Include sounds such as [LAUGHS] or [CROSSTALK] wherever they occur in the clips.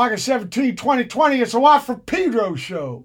August 17, 2020. It's a Watt from Pedro show.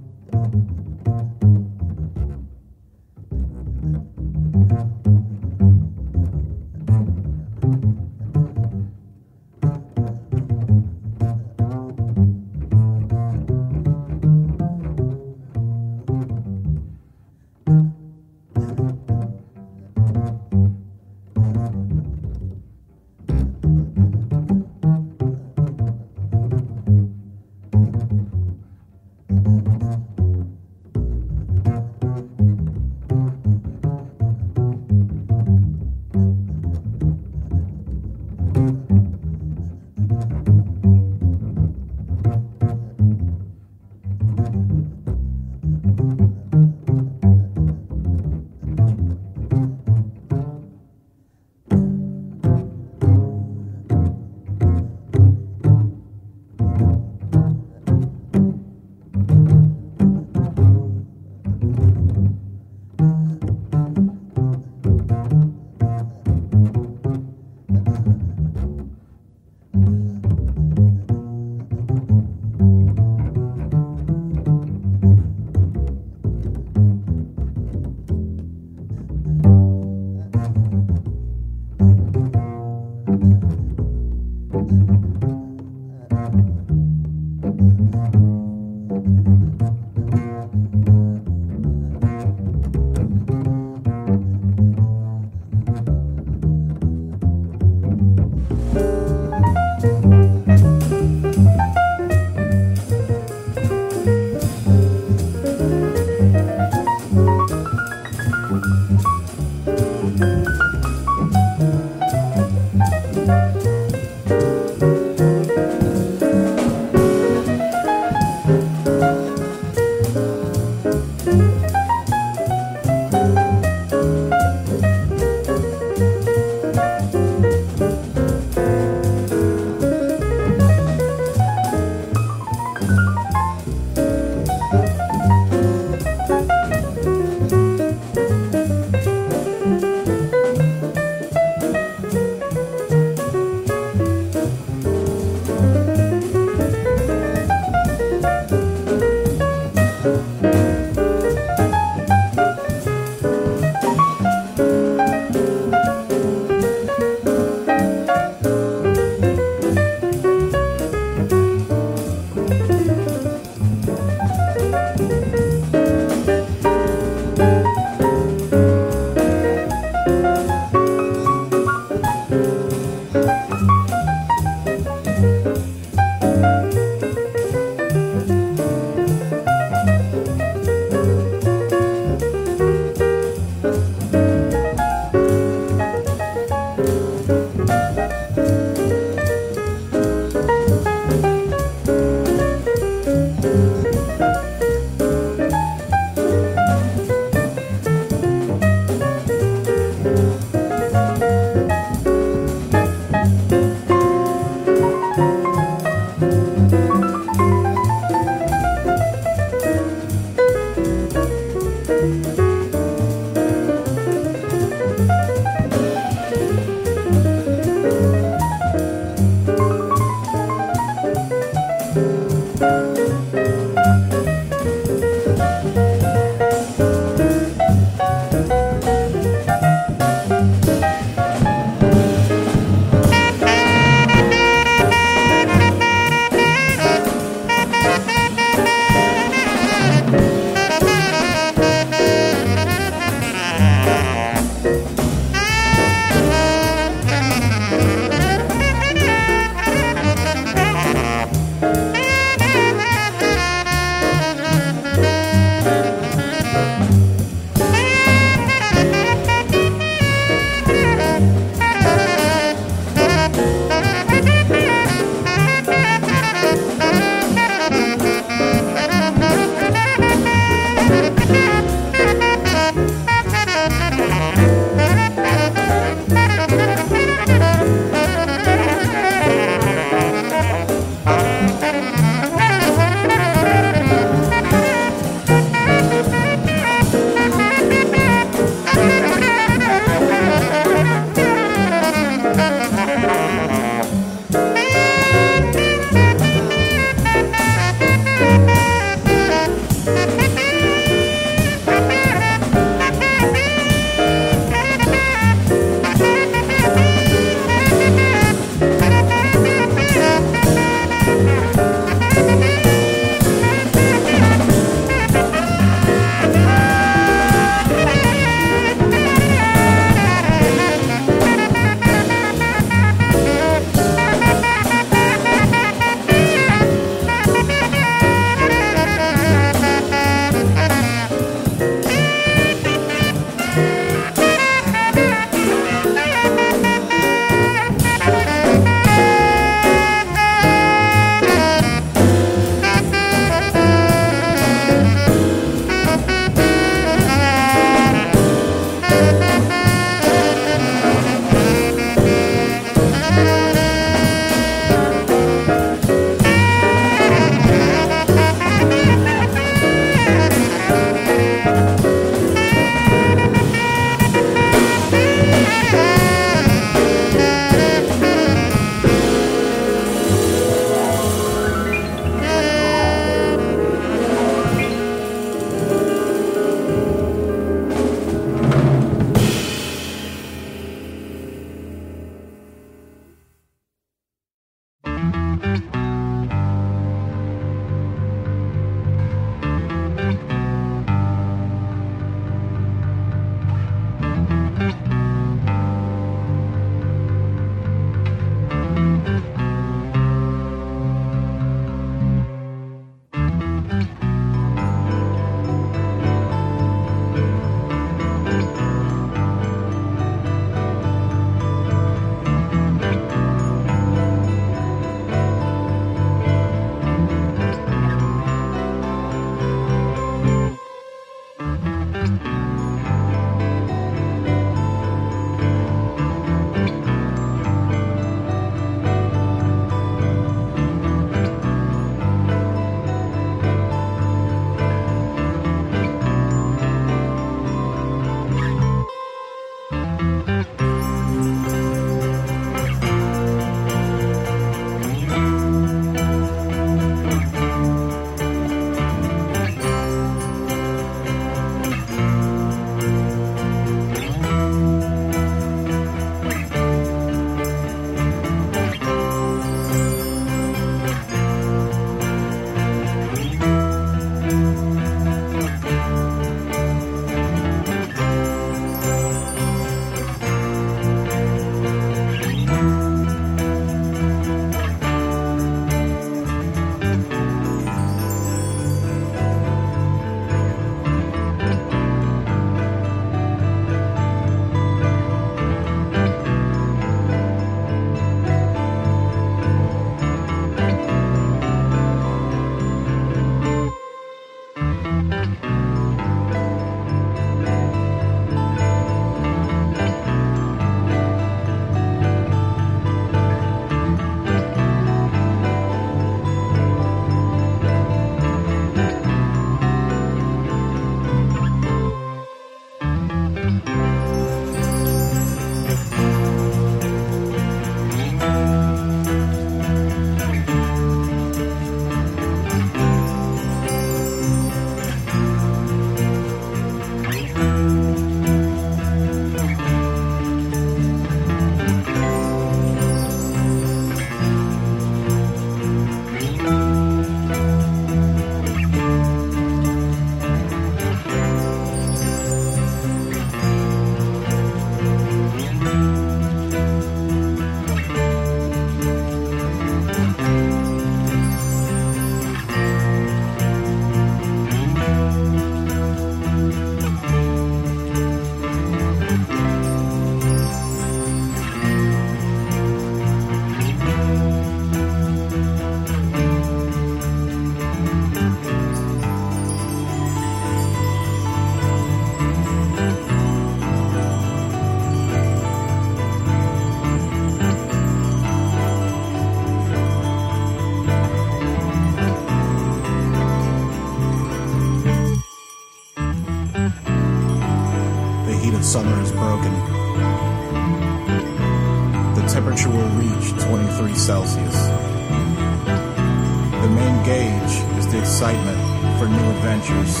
Adventures.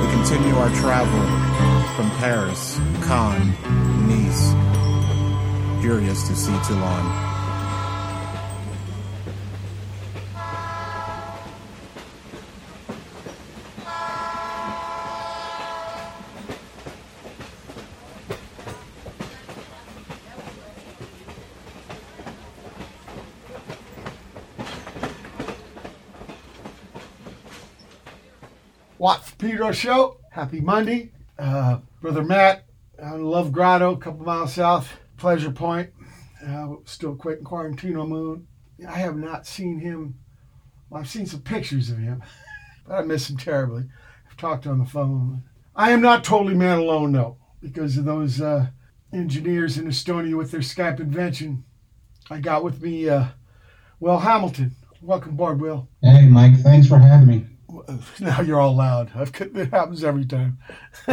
We continue our travel from Paris, Cannes, Nice, furious to see Toulon. Watt from Pedro Show. Happy Monday. Uh, Brother Matt in Love Grotto, a couple miles south, Pleasure Point. Uh, still quitting Quarantino Moon. I have not seen him. Well, I've seen some pictures of him, [LAUGHS] but I miss him terribly. I've talked on the phone. I am not totally man alone, though, because of those uh, engineers in Estonia with their Skype invention. I got with me uh, Will Hamilton. Welcome aboard, Will. Hey, Mike. Thanks for having me. [LAUGHS] Now you're all loud. It happens every time. [LAUGHS]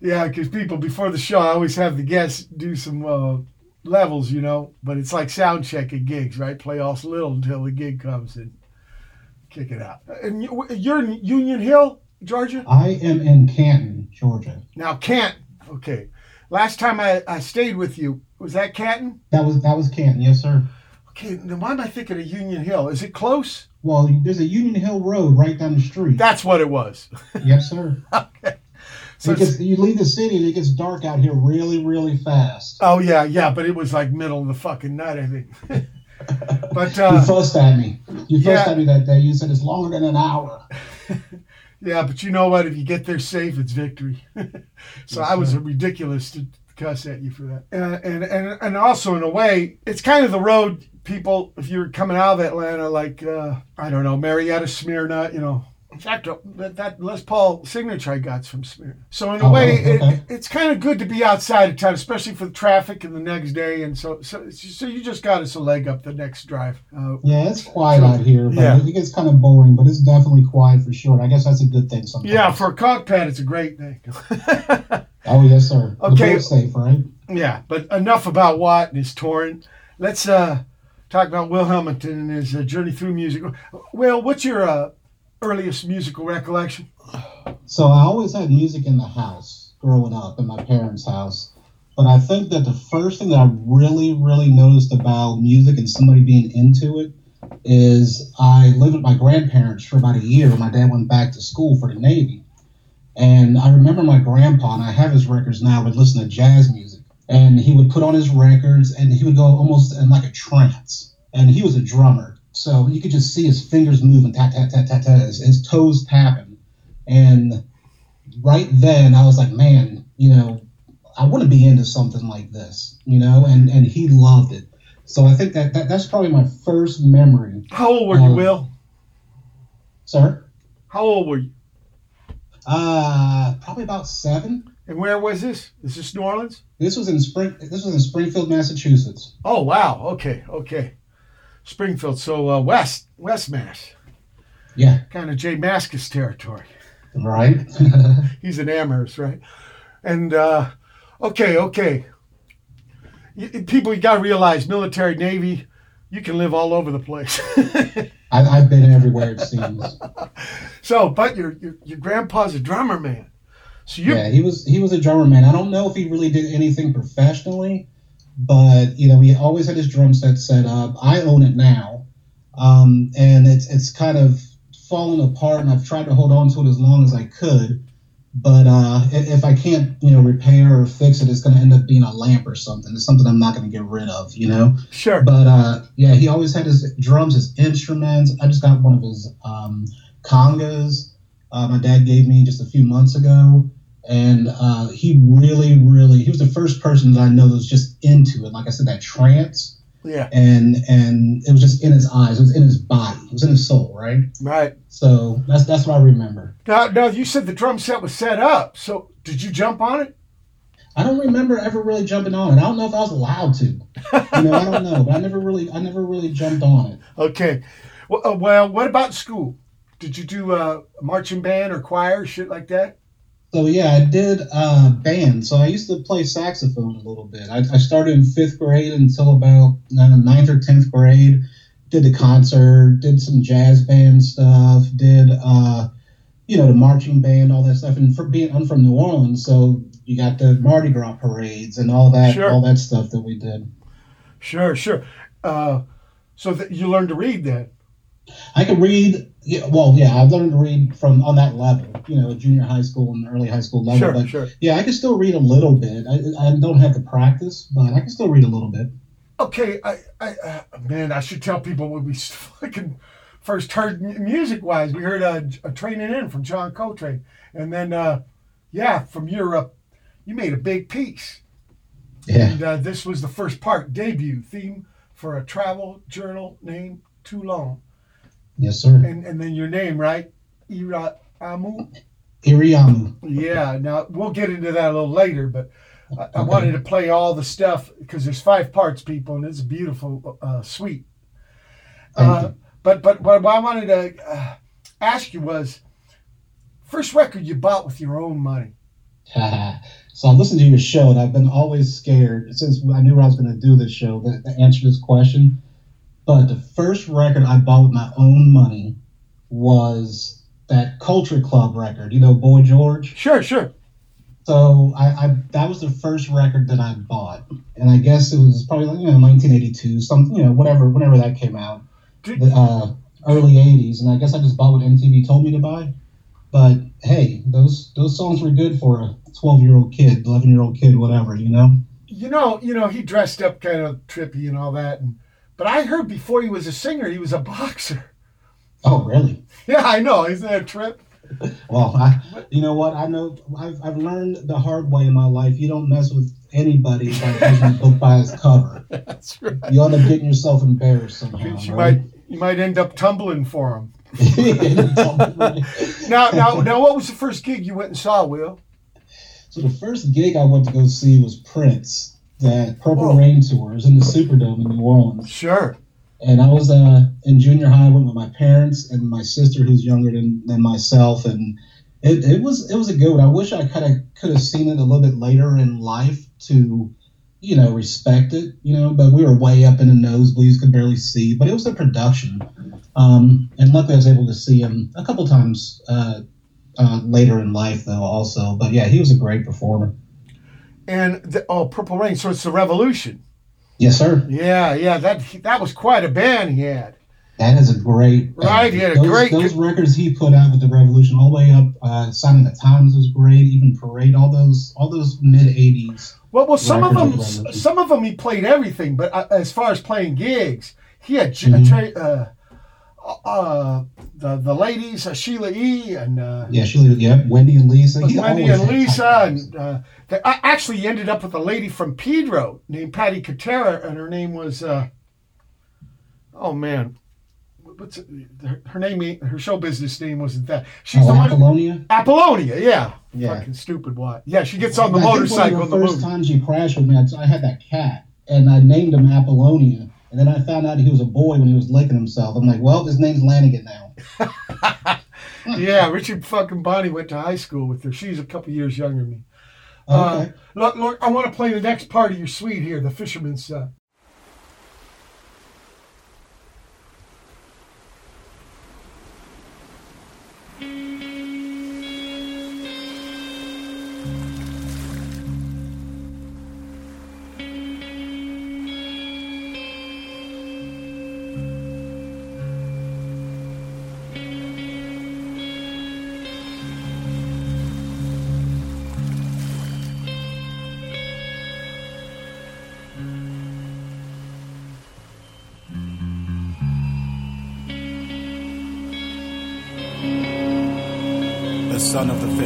yeah, because people before the show, I always have the guests do some uh, levels, you know, but it's like sound check at gigs, right? Play off a little until the gig comes and kick it out. And you- you're in Union Hill, Georgia? I am in Canton, Georgia. Now, Canton. Okay. Last time I, I stayed with you, was that Canton? That was that was Canton, yes, sir. Okay, then why am I thinking of Union Hill? Is it close? Well, there's a Union Hill Road right down the street. That's what it was. [LAUGHS] yes, sir. [LAUGHS] okay. So gets, you leave the city and it gets dark out here really, really fast. Oh yeah, yeah, but it was like middle of the fucking night, I think. [LAUGHS] but you uh, fussed at me. You fussed yeah. at me that day. You said it's longer than an hour. yeah, but you know what? If you get there safe, it's victory. so Yes, I was ridiculous to cuss at you for that. Uh, and and and also in a way, it's kind of the road people. If you're coming out of Atlanta, like uh, I don't know, Marietta, Smyrna, you know. In fact, uh, that, that Les Paul signature I got's from Smyrna. So in a Oh, way, okay. it, it's kind of good to be outside of town, especially for the traffic and the next day. And so, so, so you just got us a leg up the next drive. Uh, Yeah, it's quiet out here, but Yeah. it gets kind of boring. But it's definitely quiet for sure. I guess that's a good thing sometimes. yeah, for a cockpad, it's a great thing. [LAUGHS] Oh yes, sir. Okay. Safe, right? Yeah, but enough about Watt and his touring. Let's uh, talk about Will Hamilton and his uh, journey through music. Will, what's your uh, earliest musical recollection? So I always had music in the house growing up in my parents' house. But I think that the first thing that I really, really noticed about music and somebody being into it is I lived with my grandparents for about a year. when My dad went back to school for the Navy. And I remember my grandpa, and I have his records now, would listen to jazz music. And he would put on his records and he would go almost in like a trance. And he was a drummer. So you could just see his fingers moving, tat, tat, tat, tat, tat, his, his toes tapping. And right then I was like, man, you know, I want to be into something like this, you know, and, and he loved it. So I think that, that that's probably my first memory. How old were you, Um, Will? Sir? How old were you? Uh, probably about seven. And where was this? Is this New Orleans? This was in Spring. This was in Springfield, Massachusetts. Oh, wow. Okay, okay. Springfield. So uh, West, West Mass. Yeah, Kind of J Mascis territory. right. [LAUGHS] He's an Amherst, right? And uh, okay, okay. You, people, you got to realize, military, Navy, you can live all over the place. [LAUGHS] I, I've been everywhere it seems. so, but your, your your grandpa's a drummer, man. So Yeah, he was he was a drummer man. I don't know if he really did anything professionally, but you know he always had his drum set set up. I own it now, um, and it's it's kind of fallen apart, and I've tried to hold on to it as long as I could. But uh, if I can't, you know, repair or fix it, it's going to end up being a lamp or something. It's something I'm not going to get rid of, you know. sure. But uh, yeah, he always had his drums, his instruments. I just got one of his um, congas. Uh, my dad gave me just a few months ago, and uh, he really, really, he was the first person that I know that was just into it. Like I said, that trance, yeah, and and it was just in his eyes, it was in his body, it was in his soul, right? right. So that's that's what I remember. Now, now you said the drum set was set up. So did you jump on it? I don't remember ever really jumping on it. I don't know if I was allowed to. You know, I don't know, but I never really, I never really jumped on it. [LAUGHS] Okay. Well, uh, well what about school? Did you do uh, marching band or choir, shit like that? So yeah, I did uh, band. So I used to play saxophone a little bit. I, I started in fifth grade until about uh, ninth or tenth grade. Did the concert, did some jazz band stuff, did uh, you know the marching band, all that stuff. And for being, I'm from New Orleans, so you got the Mardi Gras parades and all that, Sure. all that stuff that we did. Sure, sure. Uh, so that you learned to read then. I could read. Yeah, well, yeah, I've learned to read from on that level, you know, junior high school and early high school level. Sure, but sure. yeah, I can still read a little bit. I, I don't have the practice, but I can still read a little bit. Okay, I, I, uh, man, I should tell people when we [LAUGHS] fucking first heard music wise. We heard a, a Traneing In from John Coltrane, and then, uh, yeah, from Europe, you made a big piece. Yeah, And uh, this was the first part, debut theme for a travel journal named Toulon, yes, sir. and and then your name, right? Ira Amu. Iriamu. Yeah. Now we'll get into that a little later, but I, I Okay. wanted to play all the stuff because there's five parts, people, and it's a beautiful uh, suite. Thank Uh, you. but but what I wanted to uh, ask you was, first record you bought with your own money. [LAUGHS] so I listened to your show, and I've been always scared since I knew I was going to do this show to answer this question. But the first record I bought with my own money was that Culture Club record. You know, Boy George. Sure, sure. So I, I that was the first record that I bought, and I guess it was probably like you know 1982, something you know whatever whenever that came out, the uh, early 80s, and I guess I just bought what MTV told me to buy. But hey, those those songs were good for a 12 year old kid, 11 year old kid, whatever, you know. You know, you know, he dressed up kind of trippy and all that, and but I heard before he was a singer, he was a boxer. [LAUGHS] Oh really? Yeah, I know. Isn't that a trip? Well, I, you know what? I know I've, I've learned the hard way in my life. You don't mess with anybody by [LAUGHS] judging a book by its cover. That's right. You end up getting yourself embarrassed somehow. You right? might you might end up tumbling for him. [LAUGHS] Now, now, now, what was the first gig you went and saw, Will? So the first gig I went to go see was Prince, that Purple Oh. Rain tour. It was in the Superdome in New Orleans, Sure. and I was uh, in junior high. I went with my parents and my sister, who's younger than, than myself, and it, it was it was a good one. I wish I kind of could have seen it a little bit later in life to, you know, respect it. You know, but we were way up in the nosebleeds, could barely see. But it was a production, um, and luckily I was able to see him a couple times uh, uh, later in life, though. Also, but yeah, he was a great performer. And the, oh, Purple Rain. So it's the Revolution. Yes, sir. Yeah, yeah. That that was quite a band he had. That is a great Right, he had a those, great- those records he put out with the Revolution all the way up. Uh, Sign the Times was great. Even Parade, all those all those mid '80s. Well, well, some of them, of some of them he played everything. But uh, as far as playing gigs, he had Mhm. tra- uh, uh, the the ladies, uh, Sheila E. and uh, Yeah, Sheila, yeah, Wendy and Lisa. He Wendy and Lisa, top and uh, the, I actually he ended up with a lady from Pedro named Patty Kotero, and her name was, uh, oh man, what's it, her, her name? Her show business name wasn't that. She's oh, the one. Apollonia. Apollonia, yeah. Yeah. Fucking stupid. What? Yeah, she gets on the I think motorcycle One in the of the first movie. times you crashed with me, I, I had that cat, and I named him Apollonia. And then I found out he was a boy when he was licking himself. I'm like, well, his name's Lanigan now. [LAUGHS] yeah, Richard fucking Bonnie went to high school with her. She's a couple years younger than me. Uh, look, look, I want to play the next part of your suite here, the Fisherman's Son.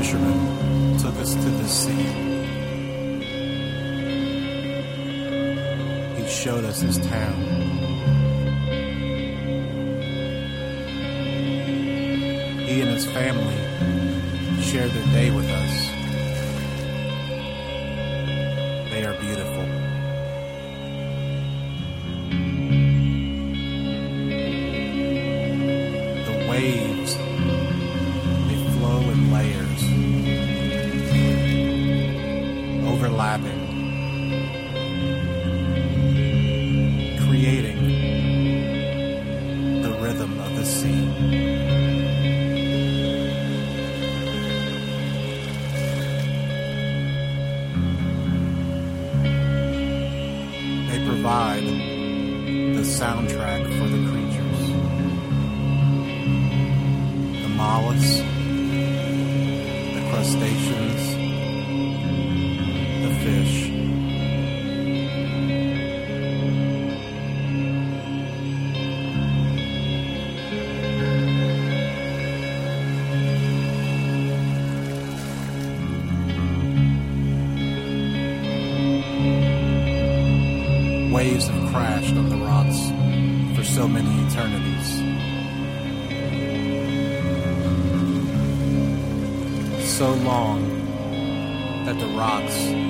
Fisherman took us to the sea. He showed us his town. He and his family shared their day with So long that the rocks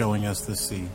showing us the sea.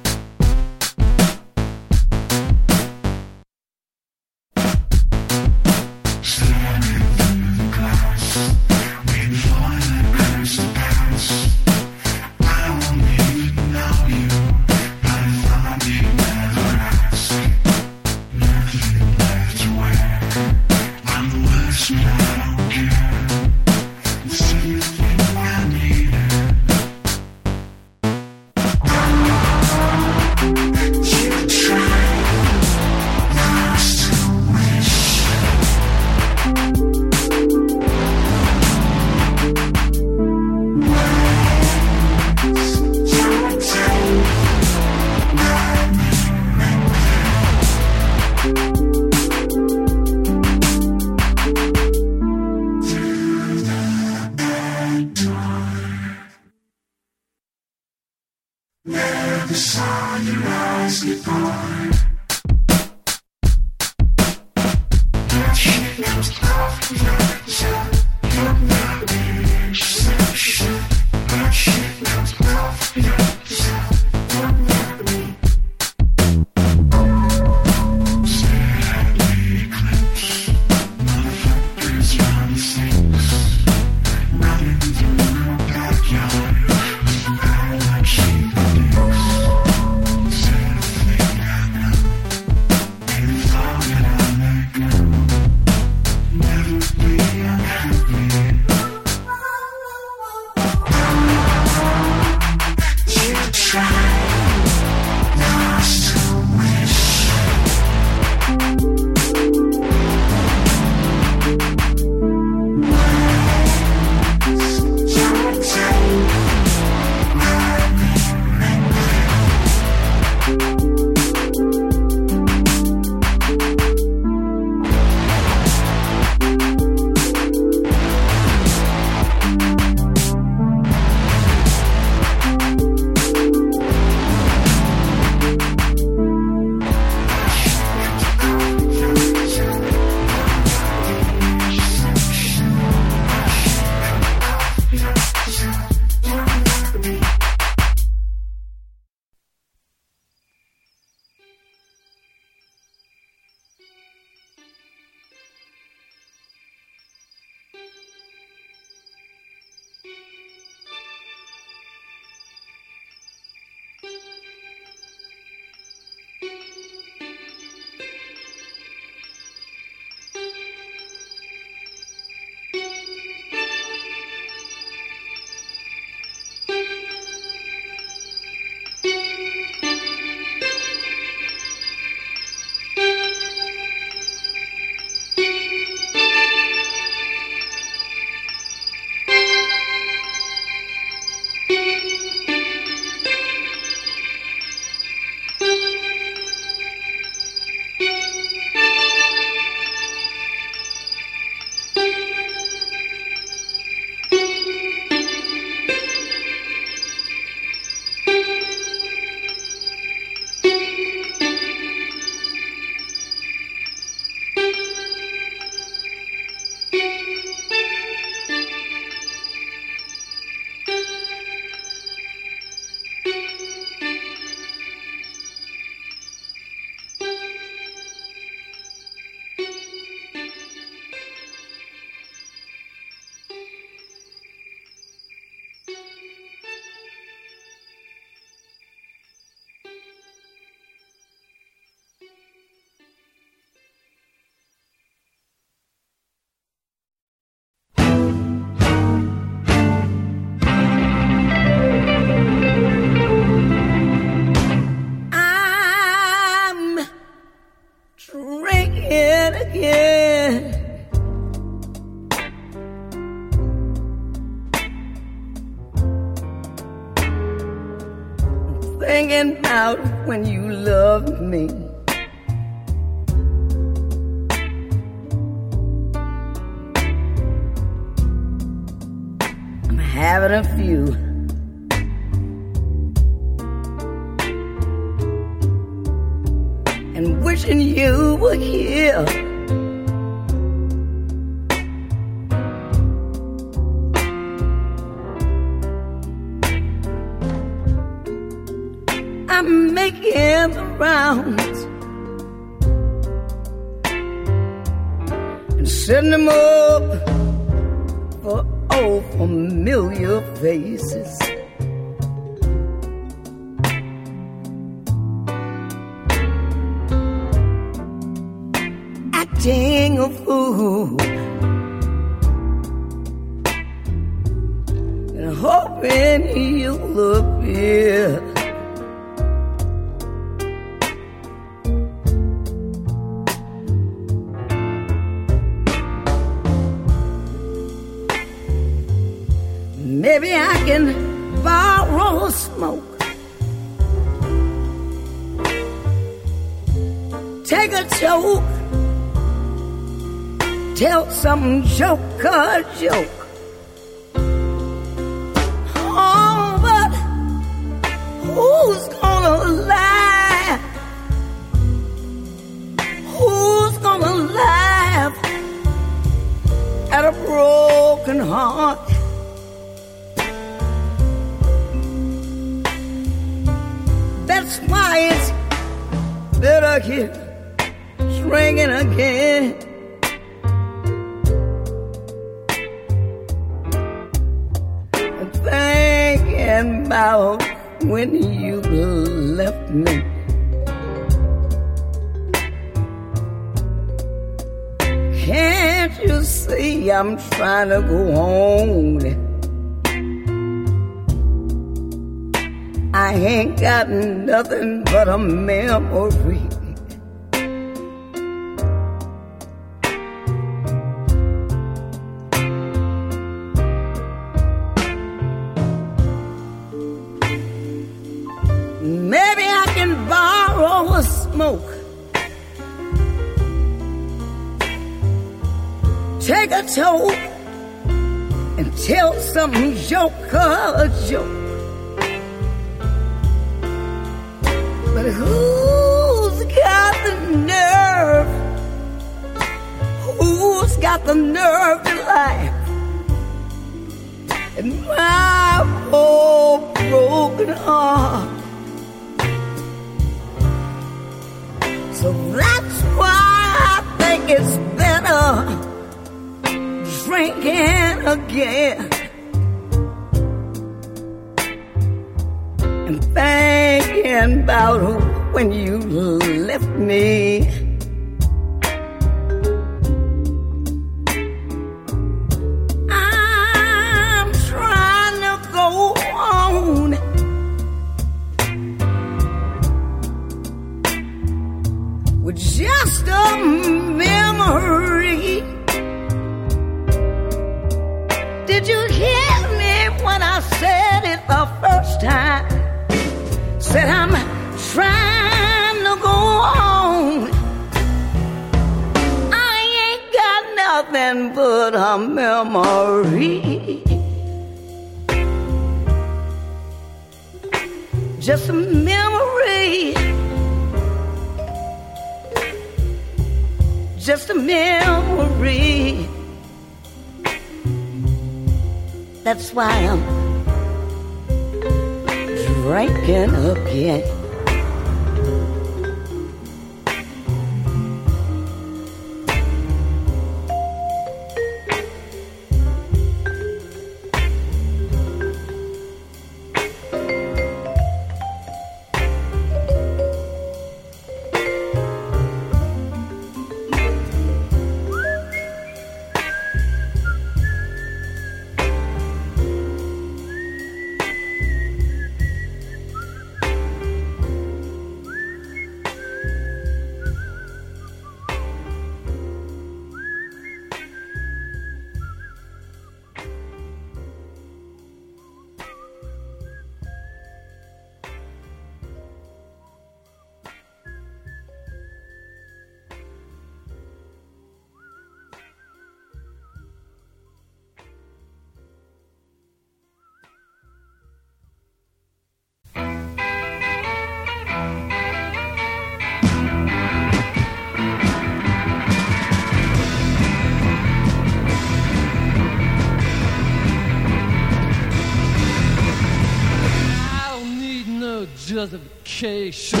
Justification.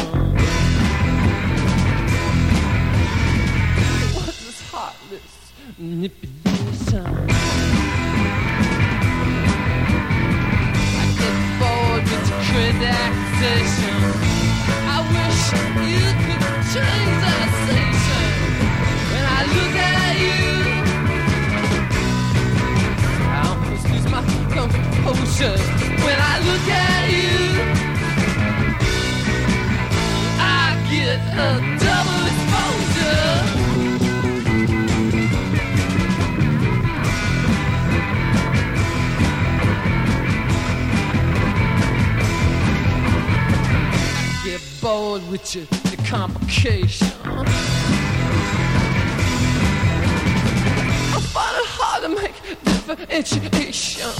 What's this heartless manipulation? I get bored with crazy. I wish you could change that station. When I look at you, I almost lose my composure. When I look at bored with your, your complication. I find it hard to make differentiation.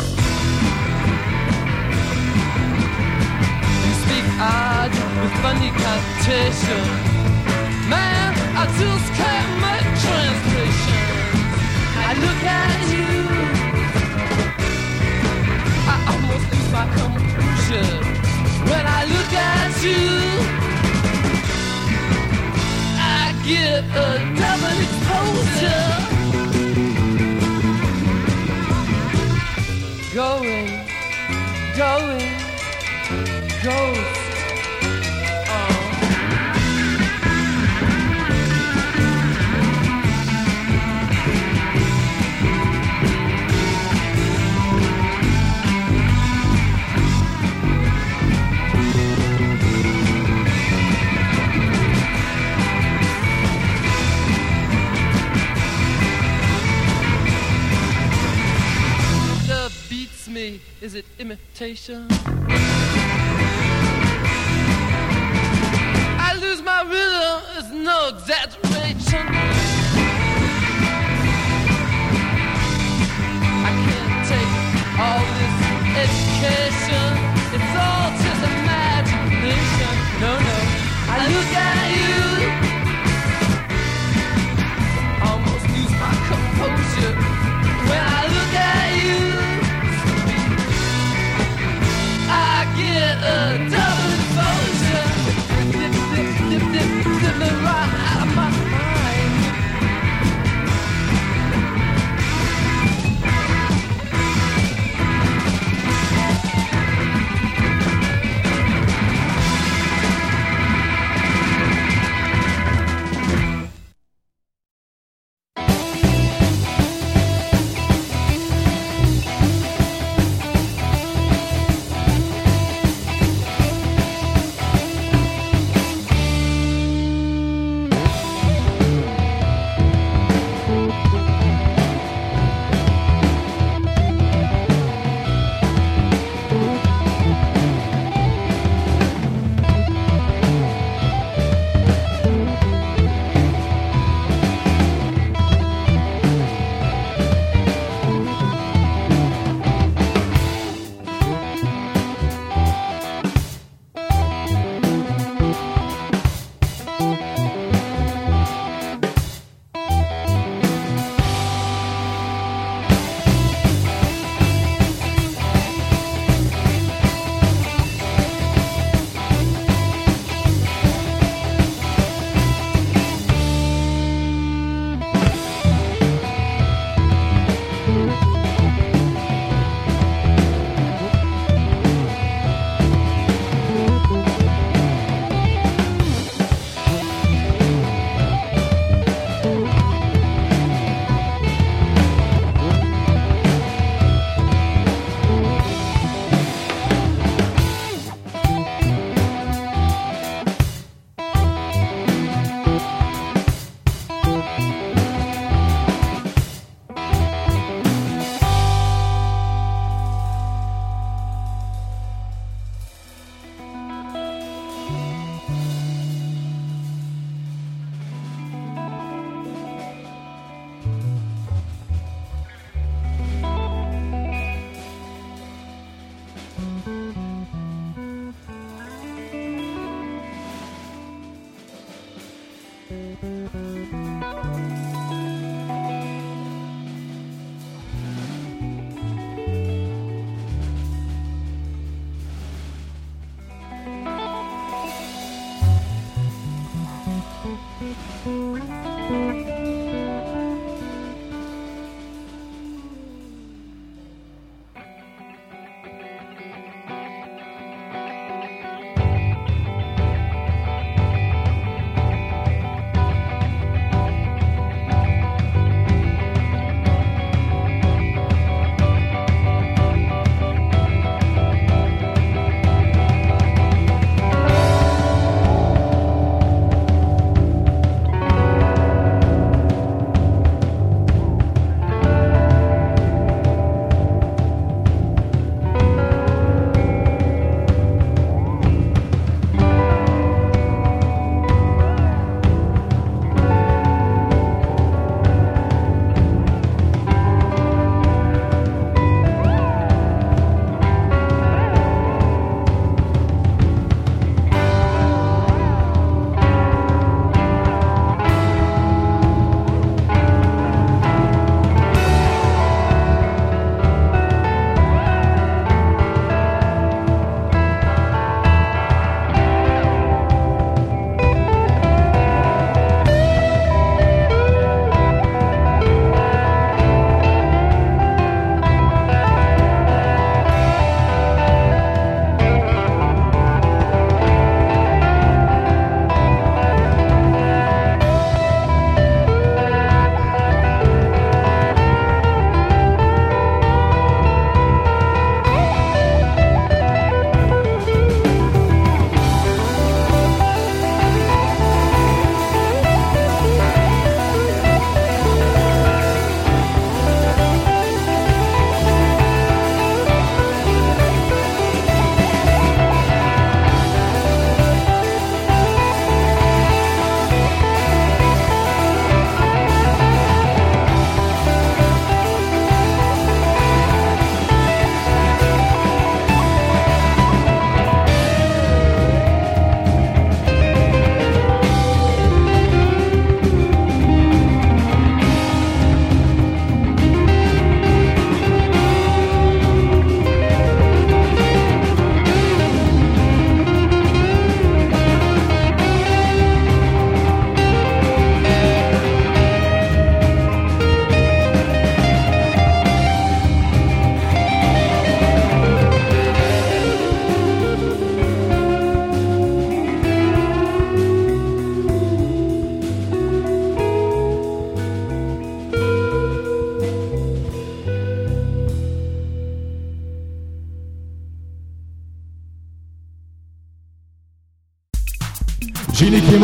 With funny connotation. Man, I just can't make translation. I look at you, I almost lose my composure. When I look at you, I get a double exposure. Going, going, ghost. Is it imitation? I lose my rhythm. It's no exaggeration.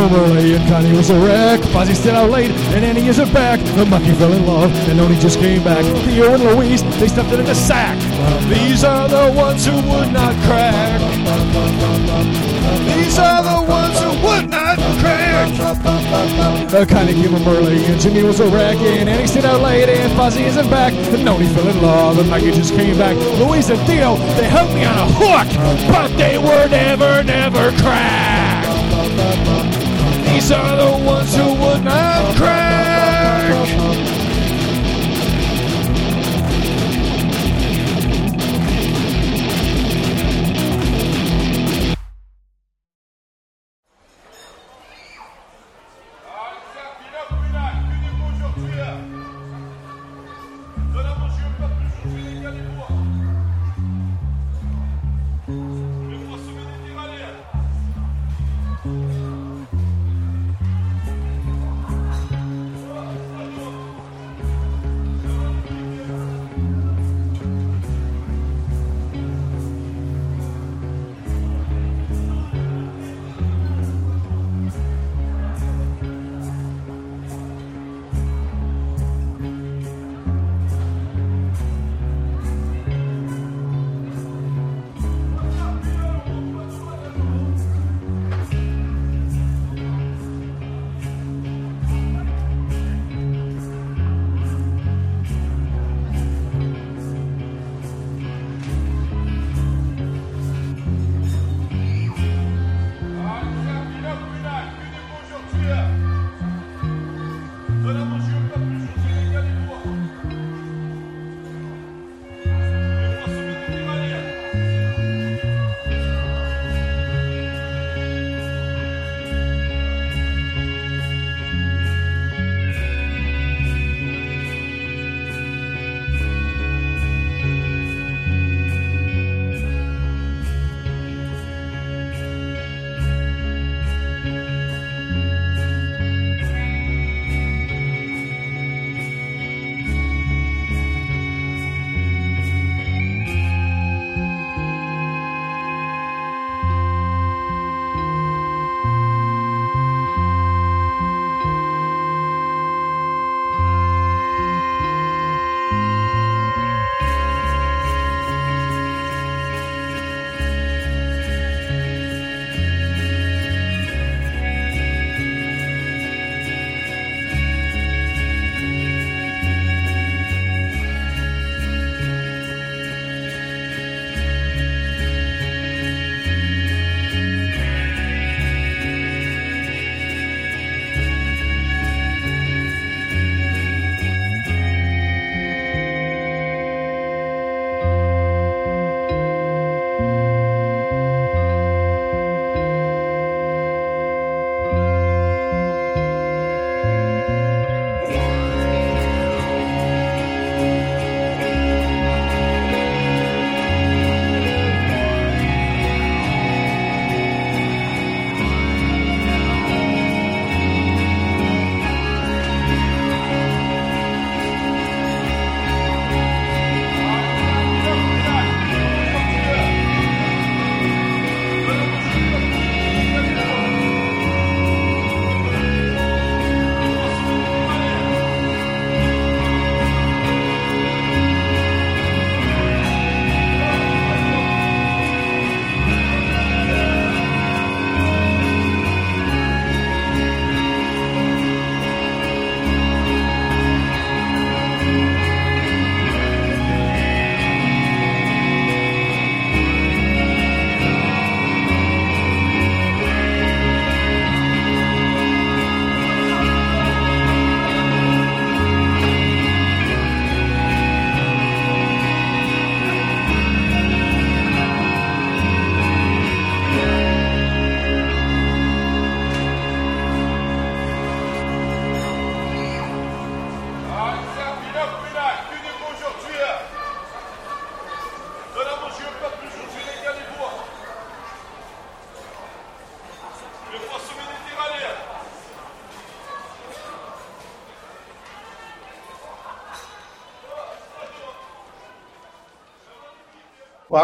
Early and Connie was a wreck. Fozzie stayed out late and Annie isn't back. The monkey fell in love and Oni just came back. Theo and Louise, they stuffed it in a sack. These are the ones who would not crack. These are the ones who would not crack. The Connie came over early and Jimmy was a wreck. And Annie stayed out late and Fozzie isn't back. And Oni fell in love and Maggie just came back. Louise and Theo, they held me on a hook, but they were never, never cracked. These are the ones who would not crack.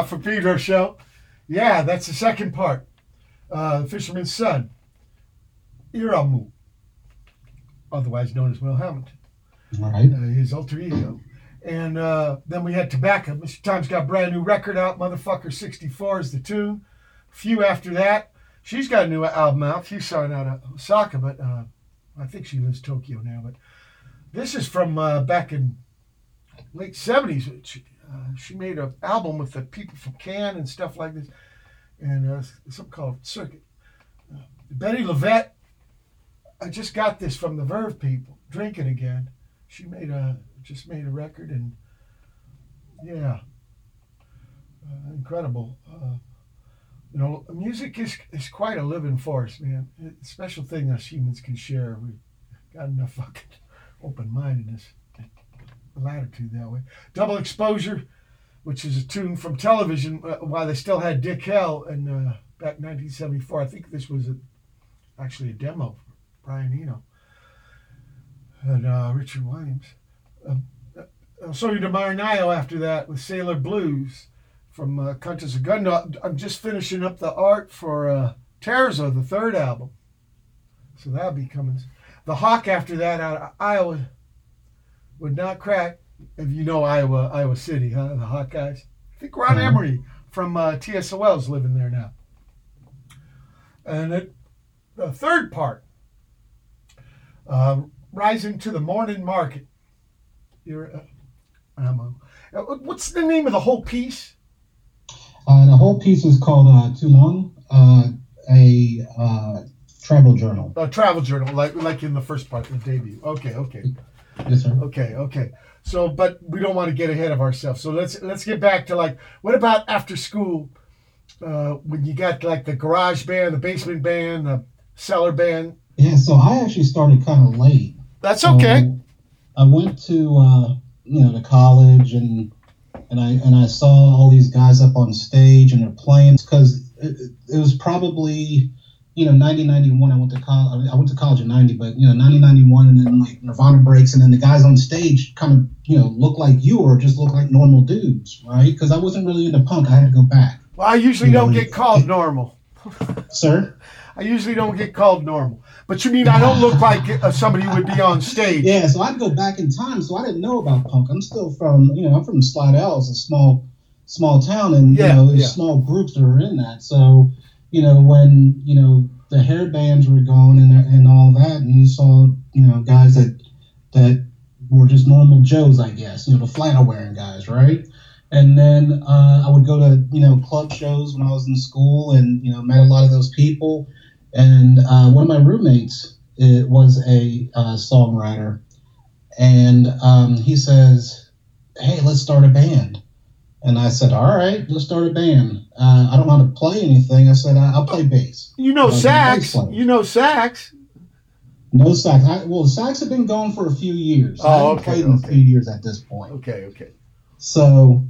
For Pedro show. Yeah, that's the second part. Uh, the Fisherman's Son. Iriamu, otherwise known as Will Hamilton, Right. uh, his alter ego. And uh, then we had Tobacco. Mr. Time's got a brand new record out. Motherfucker 64 is the tune. A few after that, she's got a new album out. She's signed out of Osaka, but uh, I think she lives Tokyo now. But this is from uh, back in late 70s. She, uh, she made an album with the people from Can and stuff like this, and uh, something called Circuit. Uh, Bettye LaVette, I just got this from the Verve people. Drinking again. She made a just made a record and yeah, uh, incredible. Uh, you know, music is is quite a living force, man. It's a special thing us humans can share. We've got enough fucking [LAUGHS] open mindedness, latitude that way. Double exposure, which is a tune from television. Uh, while they still had Dick Hell in uh, back 1974, I think this was a, actually a demo for Brian Eno and uh, Richard Williams. Uh, uh, Il Sogno del Marinaio after that with Sailor Blues from uh, Canto Secondo. I'm just finishing up the art for uh, Terza, the third album. So that'll be coming. The Hawk after that out of Iowa would not crack. If you know Iowa, Iowa City, huh? The Hawk guys. I think Ron Mhm. Emory from uh, TSOL is living there now. And it, the third part, uh, Rising to the Morning Market. You're, uh, ammo. Uh, what's the name of the whole piece? Uh, the whole piece is called uh, Toulon, uh, a uh, travel journal. A travel journal, like like in the first part, the debut. Okay, okay, Yes, sir. okay, okay. So, but we don't want to get ahead of ourselves. So let's let's get back to like, what about after school? Uh, when you got like the garage band, the basement band, the cellar band. Yeah, so I actually started kind of late. That's So, okay. I went to uh, you know to college and and I and I saw all these guys up on stage and they're playing because it, it was probably you know 1991, I went to college I went to college in 90 but you know 1991, and then like Nirvana breaks and then the guys on stage kind of you know look like you or just look like normal dudes right because I wasn't really into punk I had to go back Well, I usually you don't know, get called normal. sir I usually don't get called normal. But you mean I don't look like uh, somebody who would be on stage? Yeah, so I'd go back in time. So I didn't know about punk. I'm still from, you know, I'm from Slidell. It's a small, small town, and Yeah, you know, there's yeah. small groups that are in that. So, you know, when you know the hair bands were gone and and all that, and you saw, you know, guys that that were just normal Joes, I guess, you know, the flannel wearing guys, right? And then uh, I would go to you know club shows when I was in school, and you know met a lot of those people. And uh, one of my roommates it was a uh, songwriter, and um, he says, "Hey, let's start a band." And I said, "All right, let's start a band." Uh, I don't know how to play anything. I said, I- "I'll play bass." You know I sax. You know sax. No sax. I, well, the sax had been gone for a few years. I Oh, haven't okay, played in okay. a few years at this point. Okay, okay. So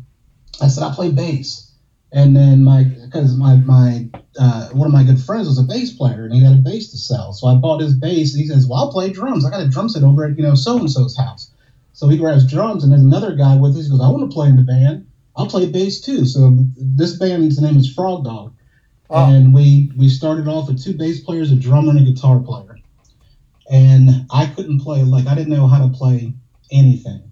I said I play bass, and then my because my my uh, one of my good friends was a bass player and he had a bass to sell. So I bought his bass. And he says, "Well, I'll play drums. I got a drum set over at you know so and so's house." So he grabs drums, and there's another guy with us. He goes, "I want to play in the band. I'll play bass too." So this band's name is Pfrogdog, Oh. and we we started off with two bass players, a drummer, and a guitar player. And I couldn't play like I didn't know how to play anything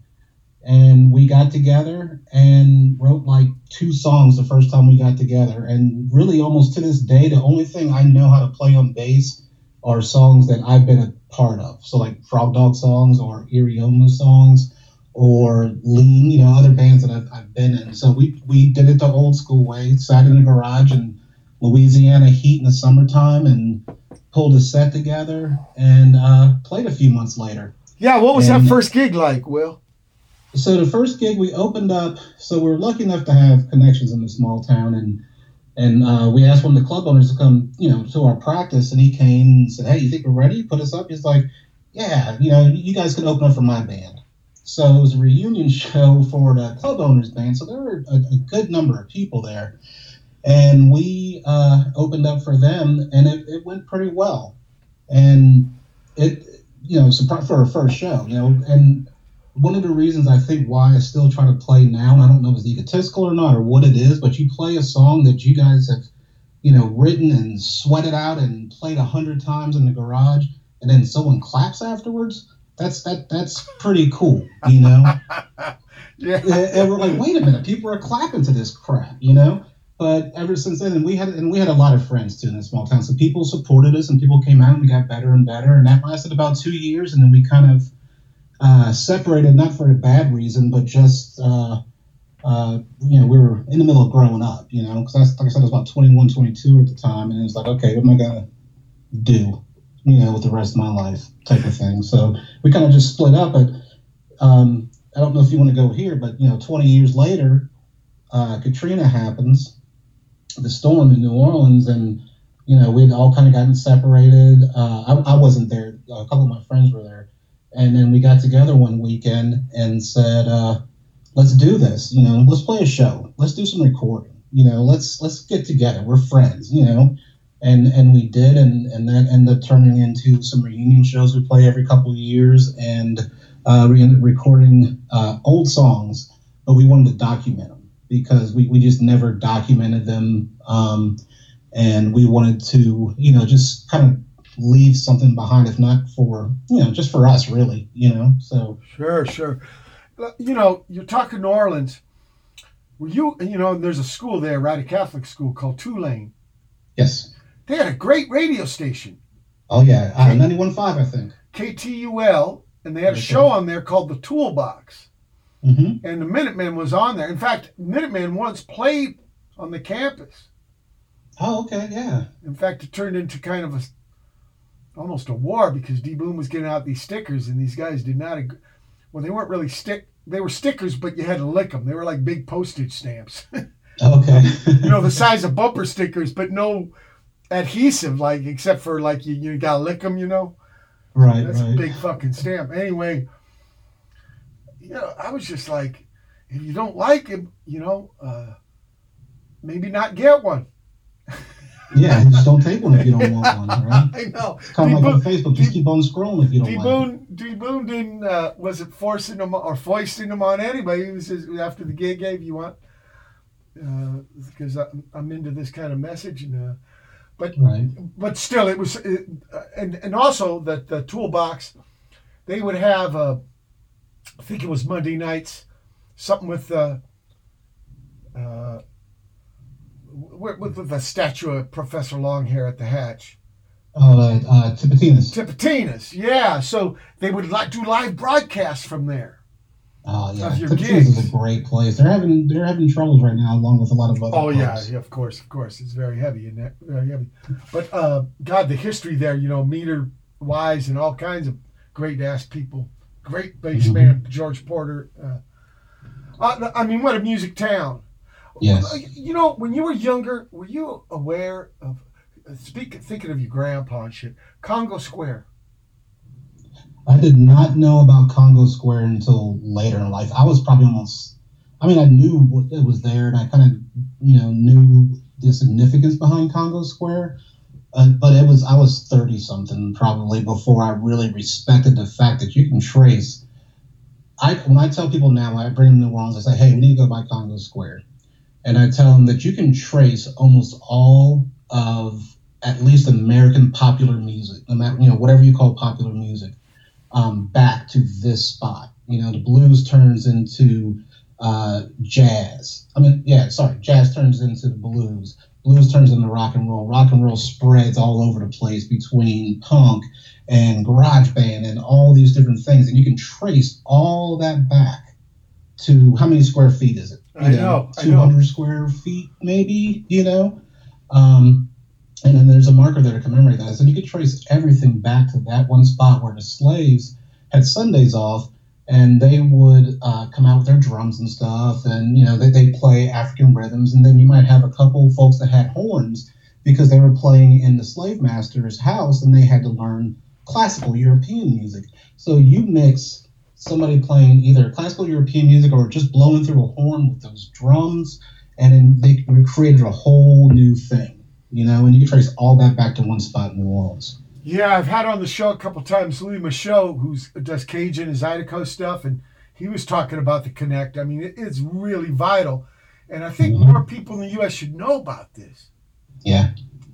and we got together and wrote like two songs the first time we got together and really almost to this day the only thing i know how to play on bass are songs that i've been a part of so like pfrogdog songs or iriamu songs or lean you know other bands that i've, I've been in. So we, we did it the old school way sat in a garage in louisiana heat in the summertime and pulled a set together and uh, played a few months later. Yeah, what was that first gig like, Will? so the first gig we opened up so we were lucky enough to have connections in the small town and and uh, we asked one of the club owners to come you know to our practice and he came and said hey you think we're ready? Put us up. He's like yeah you know you guys can open up for my band so it was a reunion show for the club owners band so there were a, a good number of people there and we uh, opened up for them and it, it went pretty well and it you know for our first show you know and one of the reasons I think why I still try to play now, and I don't know if it's egotistical or not or what it is, but you play a song that you guys have you know, written and sweated out and played a hundred times in the garage, and then someone claps afterwards. That's that that's pretty cool, you know. [LAUGHS] Yeah. and we're like, wait a minute, people are clapping to this crap, you know. But ever since then, and we had and we had a lot of friends too in this small town, so people supported us, and people came out, and we got better and better, and that lasted about two years, and then we kind of uh, separated, not for a bad reason, but just uh, uh, you know, we were in the middle of growing up, you know, because like I said, I was about 21, 22 at the time, and it was like, okay, what am I gonna do, you know, with the rest of my life, type of thing. So we kind of just split up, but um, I don't know if you want to go here, but you know, 20 years later, uh, Katrina happens, the storm in New Orleans, and you know, we'd all kind of gotten separated. Uh, I, I wasn't there; a couple of my friends were there, and then we got together one weekend and said, uh, "Let's do this. You know, let's play a show. Let's do some recording. You know, let's let's get together. We're friends. You know." And, and we did, and, and that ended up turning into some reunion shows we play every couple of years, and uh, we ended up recording uh, old songs, but we wanted to document them because we, we just never documented them. Um, and we wanted to, you know, just kind of leave something behind, if not for, you know, just for us, really, you know. So, Sure, sure. You know, you're talking New Orleans. Were you, you know, there's a school there, right? A Catholic school called Tulane. yes. They had a great radio station, Oh, yeah. Uh, 91.5, I think. WTUL, and they had a show on there called The Toolbox. hmm And the Minutemen was on there. In fact, Minutemen once played on the campus. Oh, okay. Yeah. In fact, it turned into kind of a almost a war because D Boon was getting out these stickers, and these guys did not. Ag- well, they weren't really stick. They were stickers, but you had to lick them. They were like big postage stamps. [LAUGHS] Okay. you know, the [LAUGHS] size of bumper stickers, but no adhesive, like except for like you, you gotta lick them. You know, right, that's right. a big fucking stamp. Anyway, you know, I was just like, if you don't like him, you know, uh, maybe not get one. [LAUGHS] Yeah, just don't take one if you don't want one, right? [LAUGHS] I know. Kind of like on Facebook, just keep on scrolling if you don't D like it. Boon, D Boon didn't uh, was it forcing them or foisting them on anybody? He was just, after the gig gave you want because I I'm into this kind of message and uh, but Right. but still it was it, uh, and and also that the toolbox they would have uh, I think it was Monday nights something with uh, uh, with, with with the statue of Professor Longhair at the hatch. Oh, uh, uh, Tipitina's. Tipitina's, yeah. So they would like do live broadcasts from there. Oh yeah, of your Tipitina's gigs. is a great place. They're having they're having troubles right now, along with a lot of other. Oh yeah, yeah, of course, of course. It's very heavy and very heavy. But uh, God, the history there, you know, meter wise and all kinds of great ass people. Great bass Mhm. man, George Porter. Uh, uh, I mean, what a music town. Yes. Uh, You know, when you were younger, were you aware of? uh, Speak, thinking of your grandpa and shit. Congo Square. I did not know about Congo Square until later in life. I was probably almost. I mean, I knew it was there, and I kind of, you know, knew the significance behind Congo Square. Uh, but it was I was thirty something probably before I really respected the fact that you can trace. I when I tell people now, I bring them to New Orleans, I say, "Hey, we need to go by Congo Square," and I tell them that you can trace almost all of at least American popular music, you know whatever you call popular music um, back to this spot. You know, the blues turns into uh, jazz. I mean, yeah, sorry, jazz turns into the blues. Blues turns into rock and roll. Rock and roll spreads all over the place between punk and garage band and all these different things, and you can trace all that back to how many square feet is it? I know, I know. two hundred square feet, maybe. You know. Um, and then there's a marker there to commemorate that. So you could trace everything back to that one spot where the slaves had Sundays off, and they would uh, come out with their drums and stuff, and you know they they play African rhythms, and then you might have a couple folks that had horns because they were playing in the slave master's house, and they had to learn classical European music. So you mix somebody playing either classical European music or just blowing through a horn with those drums, and then they created a whole new thing you know, and you can trace all that back to one spot in New Orleans. Yeah, I've had on the show a couple times Louis Michot, who does Cajun and Zydeco stuff, and he was talking about the connect. I mean, it, it's really vital, and I think Mhm. more people in the U.S. should know about this. Yeah.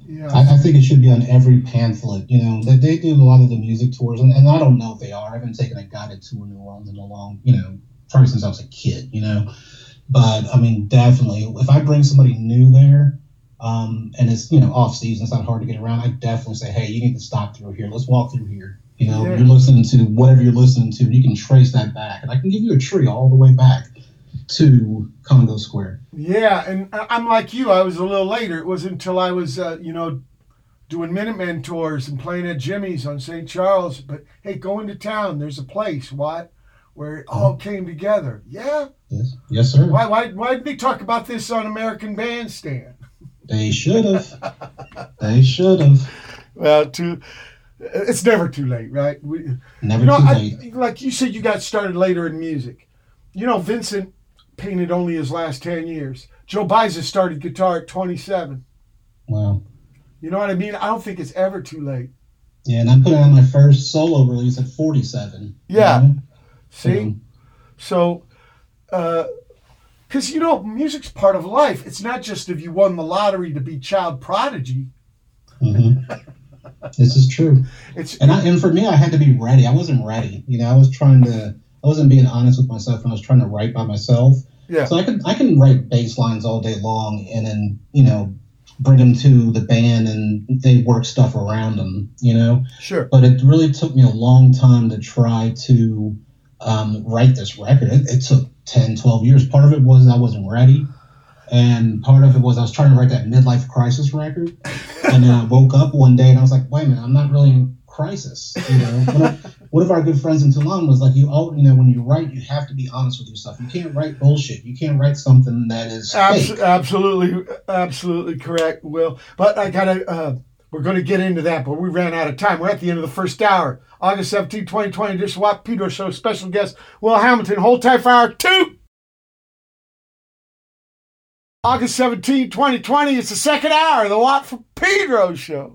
Yeah. I, I think it should be on every pamphlet. You know, they, they do a lot of the music tours, and, and I don't know if they are. I haven't taken a guided tour in New Orleans in a long, you know, probably since I was a kid. You know, but I mean, definitely, if I bring somebody new there, um, and it's you know off season, it's not hard to get around. I definitely say, hey, you need to stop through here. Let's walk through here. You know, Yeah. you're listening to whatever you're listening to, you can trace that back, and I can give you a tree all the way back to Congo Square. Yeah, and I'm like you. I was a little later. It wasn't until I was, uh, you know, doing Minutemen tours and playing at Jimmy's on St. Charles. But hey, going to town. There's a place, what, where it all came together. Yeah. Yes, yes, sir. Why? Why? Why did they talk about this on American Bandstand? They should have. they should have. Well, too. It's never too late, right? We, Never you know, too I, late. like you said, you got started later in music. You know, Vincent painted only his last ten years. Joe Baiza started guitar at 27. Wow. You know what I mean? I don't think it's ever too late. Yeah, and I'm putting on my first solo release at 47. you Yeah. know? See? So, uh, because, you know, music's part of life. It's not just if you won the lottery to be child prodigy. Mhm. this is true. It's, And I, and for me, I had to be ready. I wasn't ready. You know, I was trying to. I wasn't being honest with myself when I was trying to write by myself. yeah. So I can I can write bass lines all day long, and then you know bring them to the band, and they work stuff around them. You know, Sure. but it really took me a long time to try to um, write this record. It, it took 10, 12 years. Part of it was I wasn't ready. And part of it was I was trying to write that midlife crisis record. [LAUGHS] And then I woke up one day and I was like, wait a minute, I'm not really in crisis. You know, one of, one of our good friends in Toulon was like, you all, you know, when you write, you have to be honest with yourself. You can't write bullshit. You can't write something that is Abs- absolutely, absolutely correct, Will. But I gotta, uh, we're gonna get into that, but we ran out of time. We're at the end of the first hour. August 17, 2020, Dish Watt Pedro Show special guest, Will Hamilton. Hold tight for hour two. August 17, 2020, it's the second hour of the Watt for Pedro Show.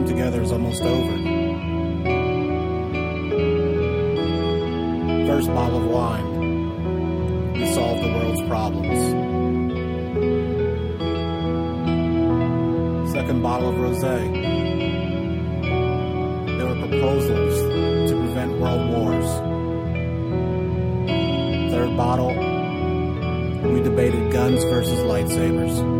Time together is almost over. First bottle of wine. We solved the world's problems. Second bottle of rosé. There were proposals to prevent world wars. Third bottle. We debated guns versus lightsabers.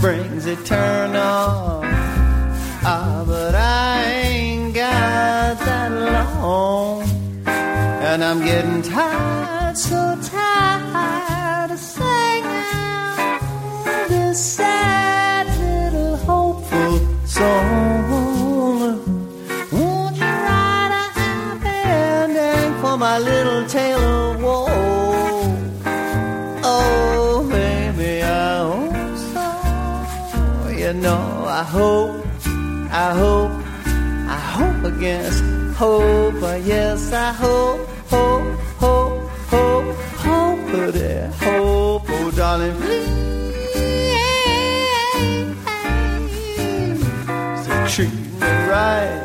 springs eternal. Ah, but I ain't got that long. And I'm getting tired, so tired of singing this song. I hope, I hope, I hope against hope. Yes, I hope, hope, hope, hope, hope, but dear, hope, oh darling, please. So treat me right.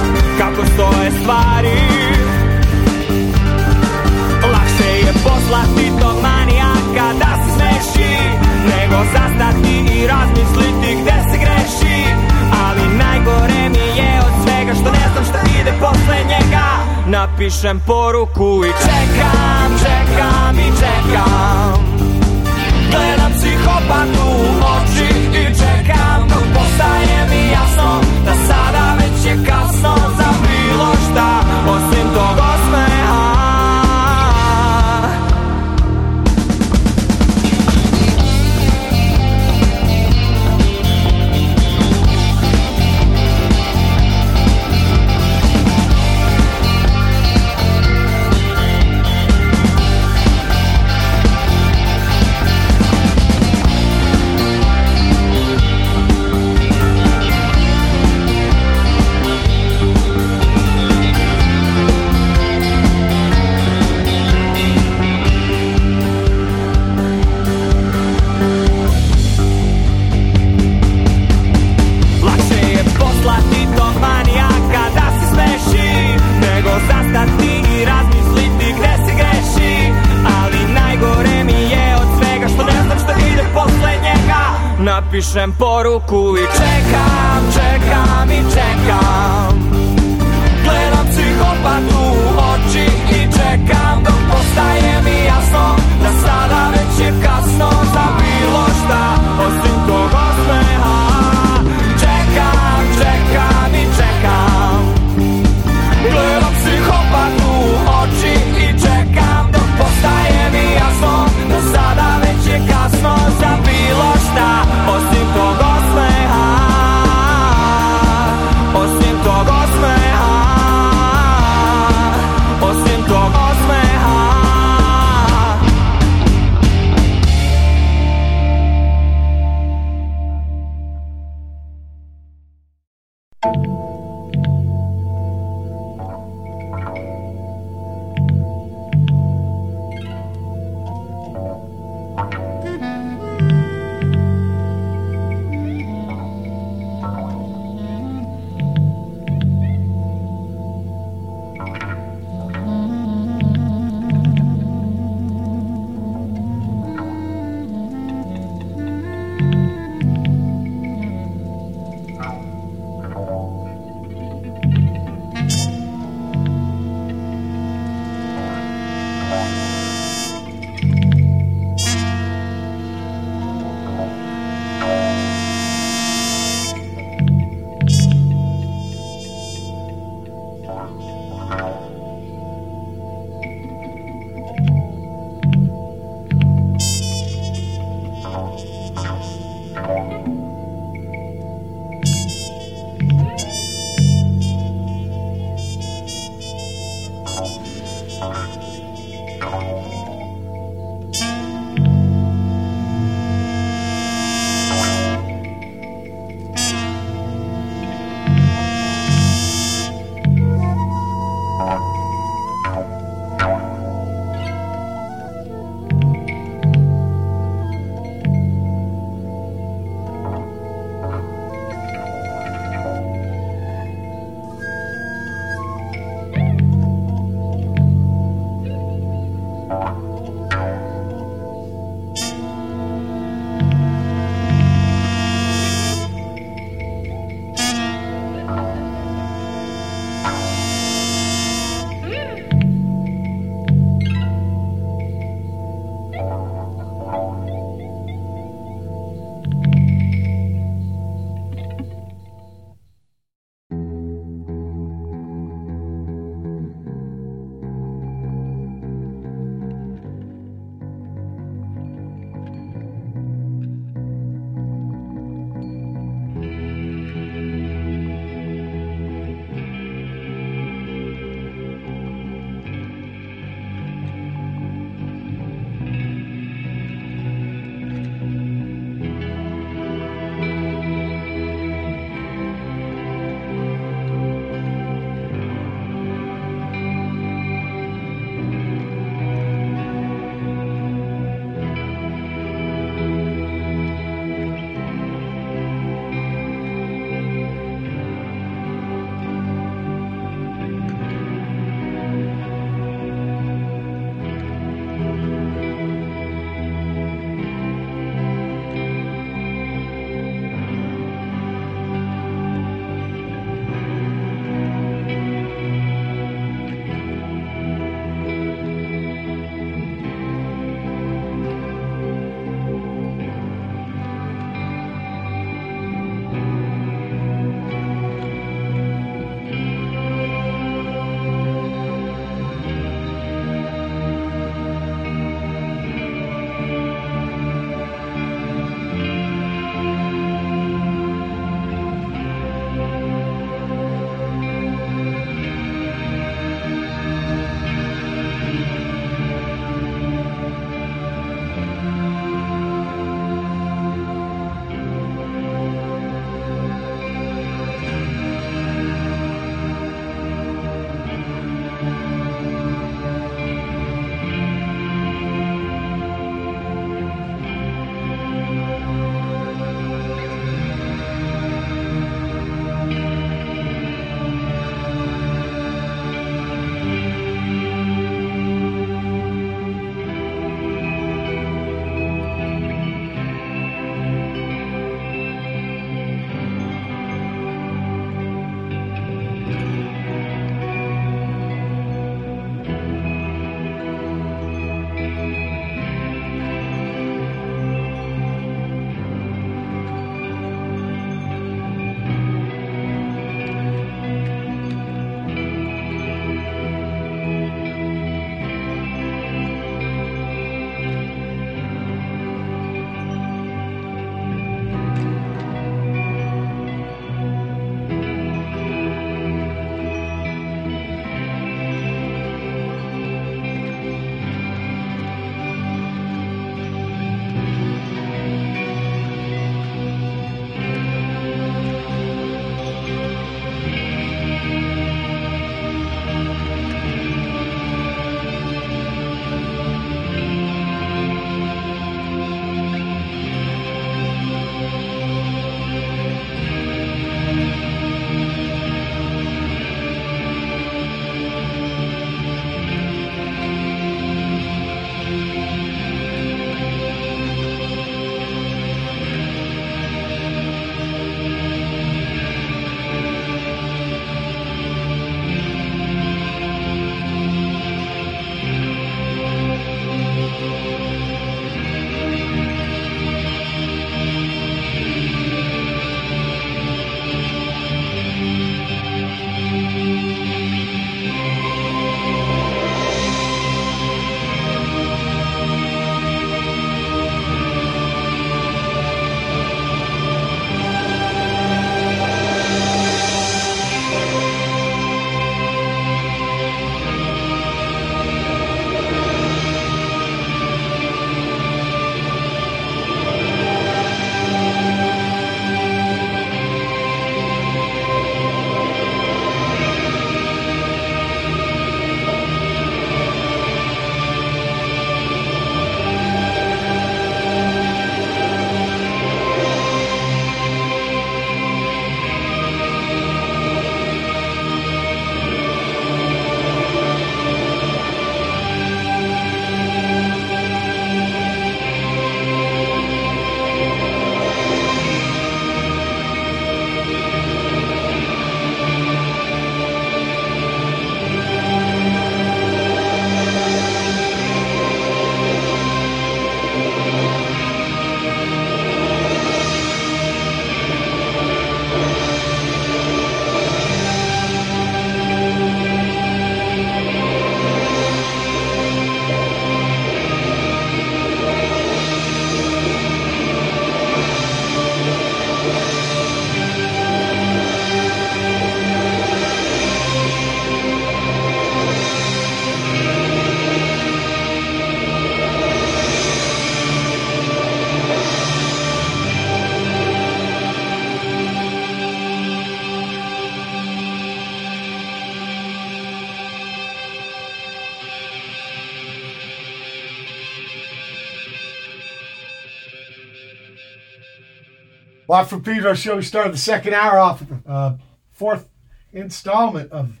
Watt from Pedro show. We started the second hour off with the uh, fourth installment of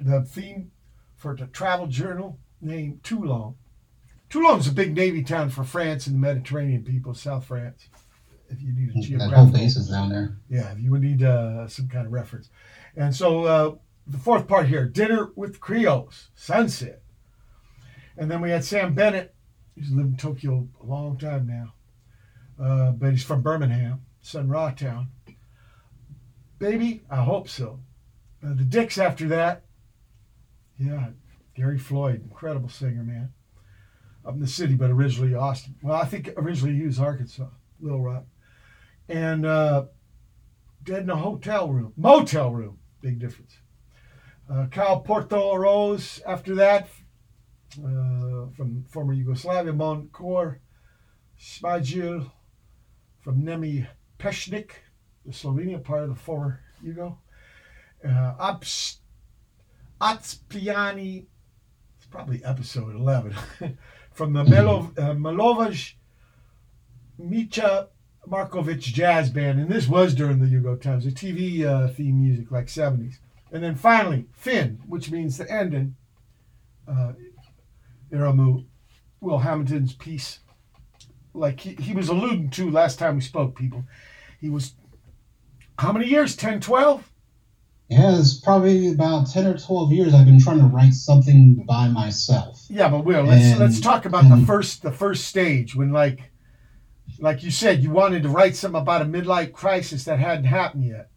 the theme for the travel journal named Toulon. Toulon is a big navy town for France and the Mediterranean people, South France. If you need a That whole base is down there. yeah, if you would need uh, some kind of reference. And so uh, the fourth part here, dinner with Creoles, sunset. And then we had Samm Bennett. He's lived in Tokyo a long time now, uh, but he's from Birmingham, Sun Ra town. Baby, I hope so. Uh, the Dicks after that, yeah, Gary Floyd, incredible singer, man. Up in the city, but originally Austin. Well, I think originally he was Arkansas, Little Rock. And uh, Dead in a Hotel Room, Motel Room, big difference. Uh, Cao Portoroz after that, uh, from former Yugoslavia, Moncor, Smajli, from Nemi Peshnik, the Slovenia part of the former Yugo. Uh, Otpisani, it's probably episode 11, [LAUGHS] from the Melo, uh, Milovoje Micha Markovic Jazz Band. And this was during the Yugo times, the TV uh, theme music, like 70s. And then finally, Fin, which means the ending. Uh, Iriamu, Will Hamilton's piece, like he, he was alluding to last time we spoke, people. He was, how many years? 10, 12? Yeah, it's probably about ten or twelve years I've been trying to write something by myself. Yeah, but Will, let's And- let's talk about the first the first stage when like like you said, you wanted to write something about a midlife crisis that hadn't happened yet.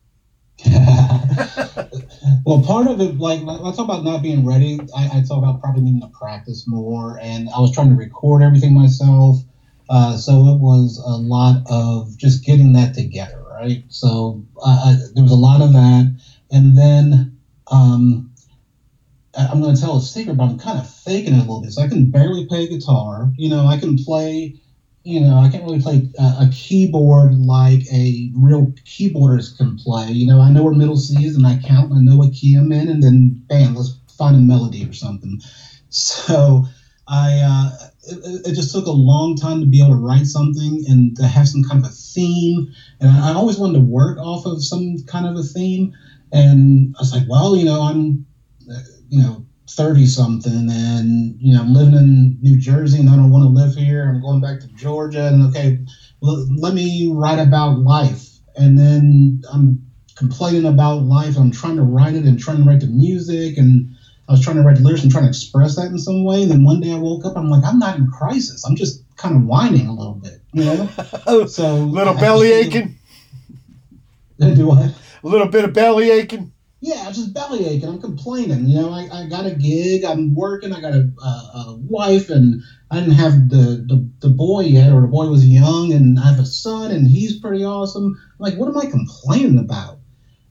[LAUGHS] [LAUGHS] well, part of it, like I talk about not being ready, I, I talk about probably needing to practice more, and I was trying to record everything myself. Uh, so it was a lot of just getting that together, right? So uh, I, there was a lot of that, and then um, I'm going to tell a secret, but I'm kind of faking it a little bit. So I can barely play guitar. You know, I can play. You know, I can't really play a, a keyboard like a real keyboardist can play. You know, I know where middle C is, and I count, and I know what key I'm in, and then bam, let's find a melody or something. So I, uh, it, it just took a long time to be able to write something and to have some kind of a theme. And I, I always wanted to work off of some kind of a theme. And I was like, well, you know, I'm, uh, you know, 30 something and, you know, I'm living in New Jersey and I don't want to live here. I'm going back to Georgia. And okay, l- let me write about life. And then I'm complaining about life. I'm trying to write it and trying to write the music. And I was trying to write the lyrics and trying to express that in some way. And then one day I woke up, I'm like, I'm not in crisis. I'm just kind of whining a little bit, you know? [LAUGHS] so Little I- belly aching, [LAUGHS] Do what? a little bit of belly aching. Yeah, just belly aching. I'm complaining. You know, I, I got a gig. I'm working. I got a, a, a wife, and I didn't have the, the the boy yet, or the boy was young, and I have a son, and he's pretty awesome. like, what am I complaining about?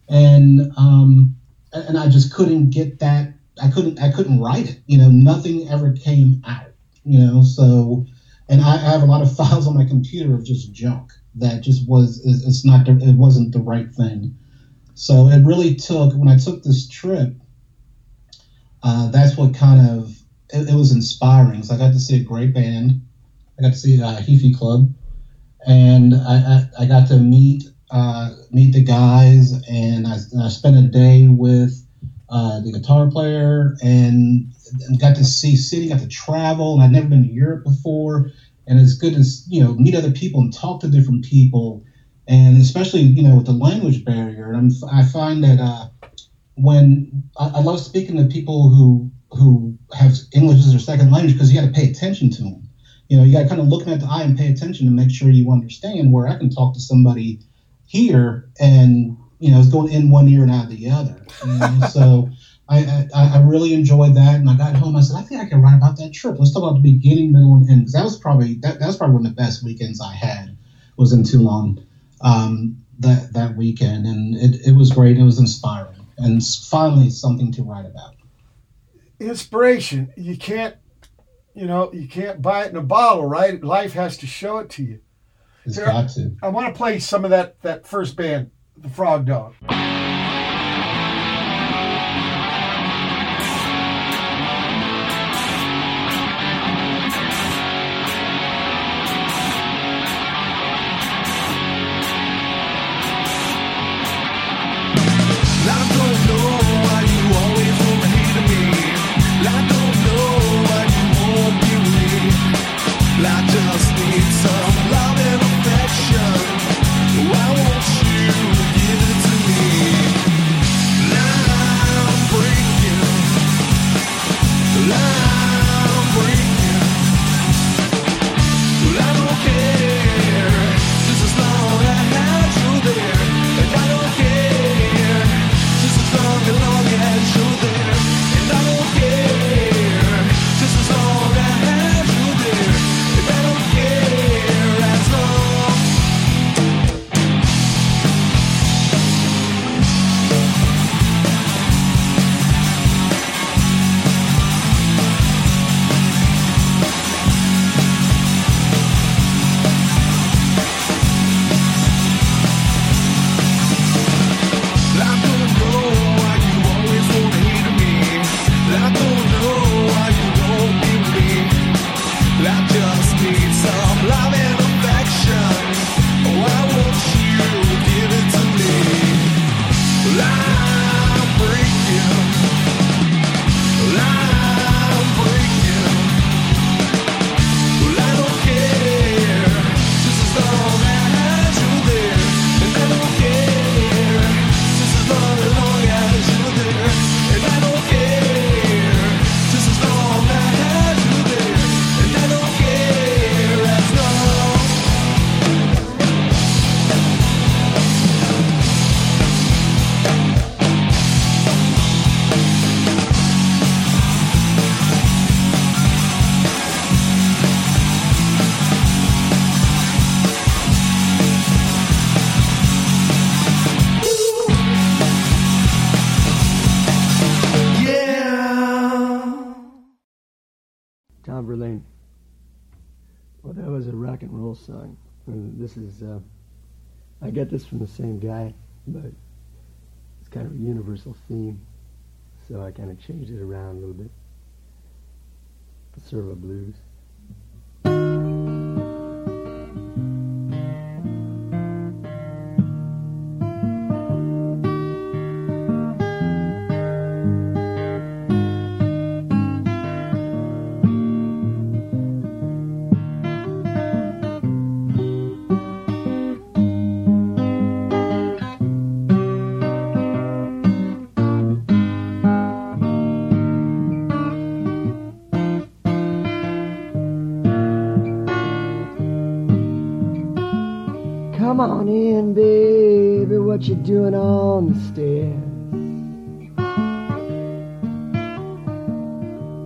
And um, and I just couldn't get that. I couldn't. I couldn't write it. You know, nothing ever came out. You know, so and I, I have a lot of [LAUGHS] files on my computer of just junk that just was. It's not. It wasn't the right thing. So it really took when I took this trip. Uh, that's what kind of it, it was inspiring. So I got to see a great band. I got to see uh, Heafy Club, and I, I, I got to meet uh, meet the guys, and I, I spent a day with uh, the guitar player, and, got to see city, got to travel, and I'd never been to Europe before, and it's good to you know meet other people and talk to different people and especially you know with the language barrier. And I'm, I find that uh, when I, I love speaking to people who who have English as their second language because you got to pay attention to them. You know, you got to kind of look them at the eye and pay attention to make sure you understand. Where I can talk to somebody here and you know it's going in one ear and out of the other. You know? [LAUGHS] so. I, I, I really enjoyed that, and I got home. I said, I think I can write about that trip. Let's talk about the beginning, middle, and end. Because that was probably that, that was probably one of the best weekends I had. Was in Toulon um, that that weekend, and it, it was great. It was inspiring, and finally something to write about. Inspiration. You can't, you know, you can't buy it in a bottle, right? Life has to show it to you. It's Here, got to. I want to play some of that that first band, the Pfrogdog. This is, uh, I get this from the same guy, but it's kind of a universal theme. So I kind of changed it around a little bit. It's sort of a blues. What you doing on the stairs?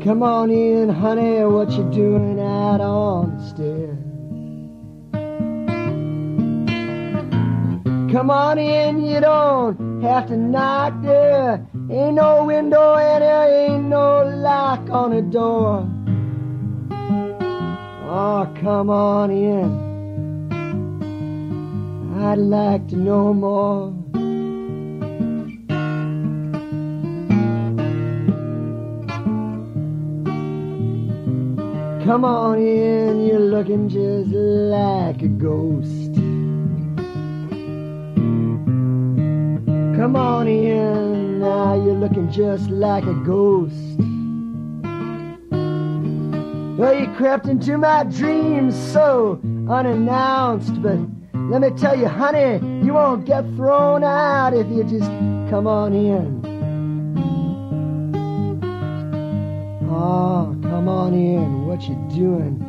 Come on in, honey. What you doing out on the stairs? Come on in, you don't have to knock there. Ain't no window and there ain't no lock on the door. Oh, come on in. I'd like to know more. Come on in, you're looking just like a ghost. Come on in, now you're looking just like a ghost. Well, you crept into my dreams so unannounced, but let me tell you, honey, you won't get thrown out if you just come on in. Oh, come on in. What you doing?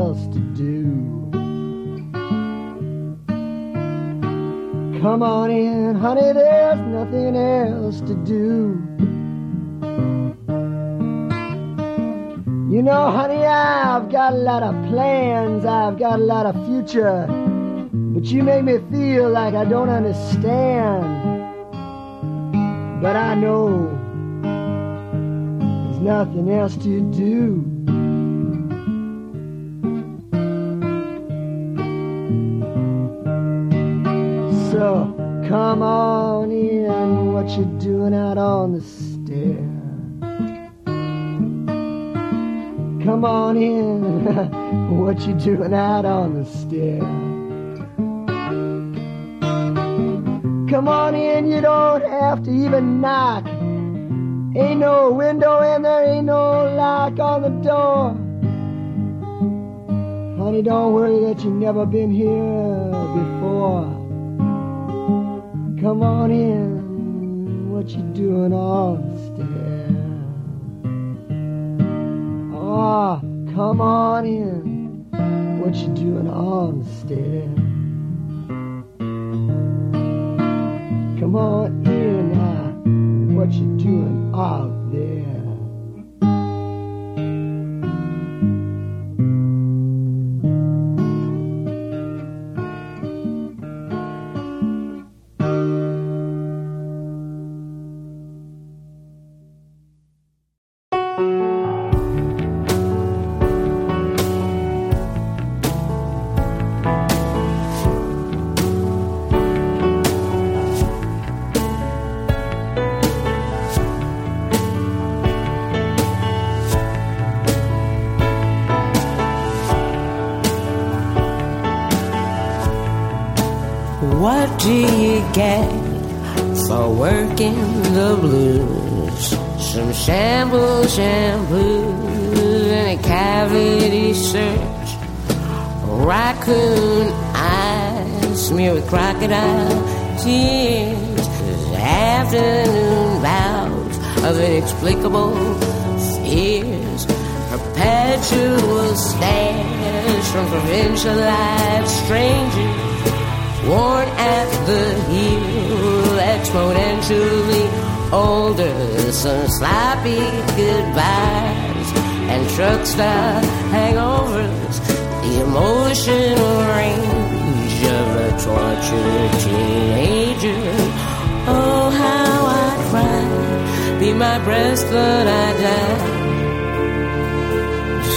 Else to do. Come on in, honey, there's nothing else to do. You know, honey, I've got a lot of plans, I've got a lot of future, but you make me feel like I don't understand. But I know there's nothing else to do. Come on in, what you doing out on the stair? Come on in, [LAUGHS] what you doing out on the stair? Come on in, you don't have to even knock. Ain't no window and there ain't no lock on the door. Honey, don't worry that you've never been here before. Come on in, what you doing on the stair? Oh, come on in, what you doing on the stair? Come on in what you doing out Shampoo, shampoo. a cavity search. Raccoon eyes smeared with crocodile tears. Afternoon bouts of inexplicable fears. Perpetual stares from provincialized strangers. Worn at the heel, exponentially older. Some sloppy goodbyes and truck stop hangovers. The emotional range of a tortured teenager. Oh, how I cried. Be my breast, but I died.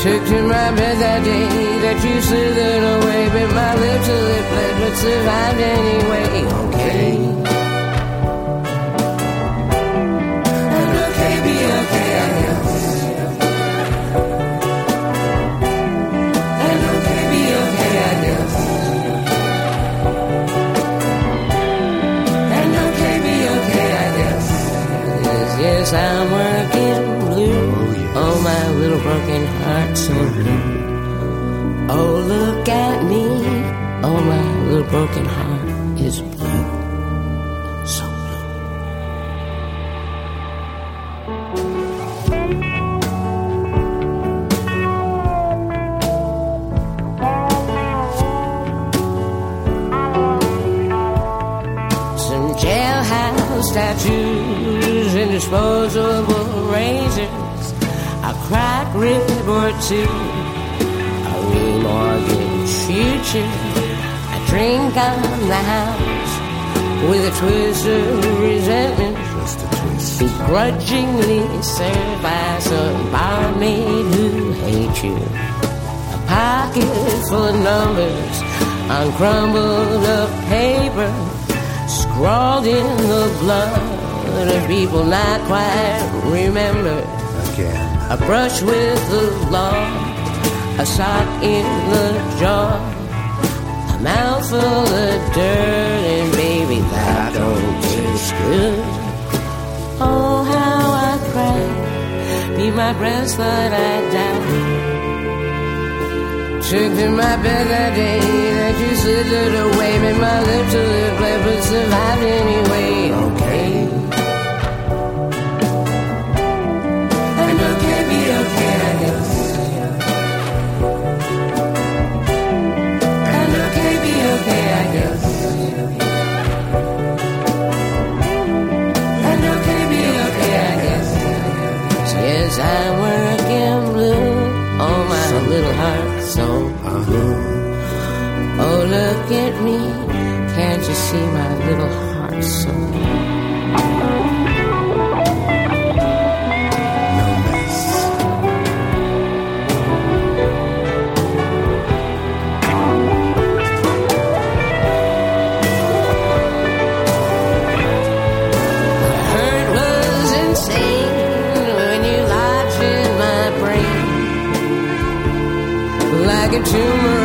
Took to my bed that day that you slithered away. Bit my lip till it bled, but survived anyway. Okay. Yes, yes, I'm working blue. Oh, my little broken heart so blue. Oh, look at disposable razors. A cracked rib or two. A remortgaged future. A drink on the house with a twist of resentment. Just a twist. Begrudgingly served by some barmaid who hates you. A pocket full of numbers on crumbled up paper. Scrawled in the blood of people not quite remembered. Again. A brush with the law, a sock in the jaw, a mouthful of dirt, and baby, that don't taste good. Oh, how I cried, be my breast, but I died. Took to my bed that day that you slithered away, made my lips a little bled, but survived anyway. Okay. Little heart so. Oh, look at me. Can't you see my little heart so like a tumor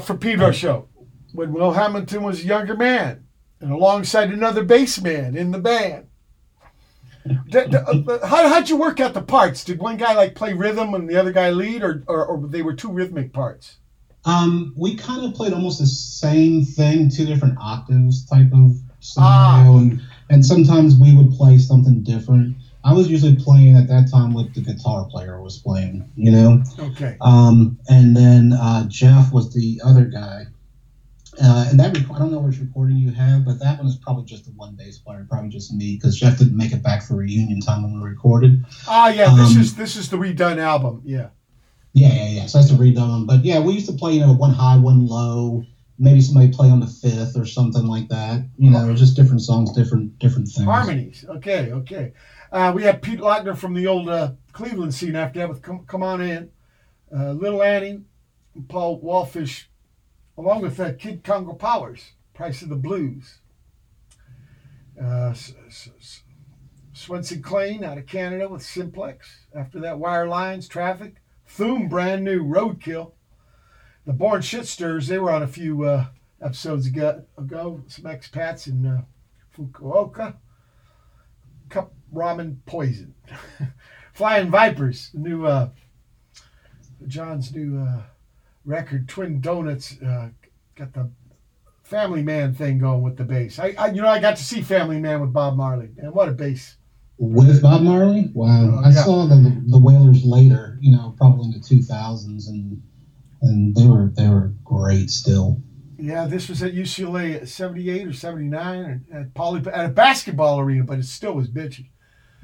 From Pedro show when Will Hamilton was a younger man and alongside another bass man in the band. Uh, how, how'd you work out the parts? Did one guy like play rhythm and the other guy lead, or, or, or they were two rhythmic parts? Um, we kind of played almost the same thing, two different octaves type of scenario, and and sometimes we would play something different. I was usually playing at that time what the guitar player was playing, you know. Okay. Um, and then uh, Jeff was the other guy. Uh, and that rec- I don't know which recording you have, but that one is probably just the one bass player, probably just me, because Jeff didn't make it back for reunion time when we recorded. Ah, yeah. This Um, is this is the redone album. Yeah. Yeah, yeah, yeah. So that's a redone. But yeah, we used to play, you know, one high, one low. Maybe somebody play on the fifth or something like that. You know, just different songs, different different things. Harmonies. Okay, okay. Uh, we had Pete Laughner from the old uh, Cleveland scene after that with Come, Come On In. Uh, Little Annie, Paul Wallfisch, along with uh, Kid Congo Powers, Price of the Blues. Uh, Swenson Clane out of Canada with Simplex. After that, Wire Lines, Traffic. Thoom, brand new, Roadkill. The Born Shit Stirrers, they were on a few uh, episodes ago, ago. Some expats in Fukuoka. Ramen Poison. [LAUGHS] Flying Vipers, new uh, John's new uh, record, Twin Donuts, uh, got the Family Man thing going with the bass. I, I, you know, I got to see Family Man with Bob Marley, and what a bass! With Bob Marley? Wow. Oh, I yeah. saw the the Wailers later, you know, probably in the two thousands and and they were they were great still. Yeah, this was at UCLA at '78 or '79 at Pauley at a basketball arena, but it still was bitchy.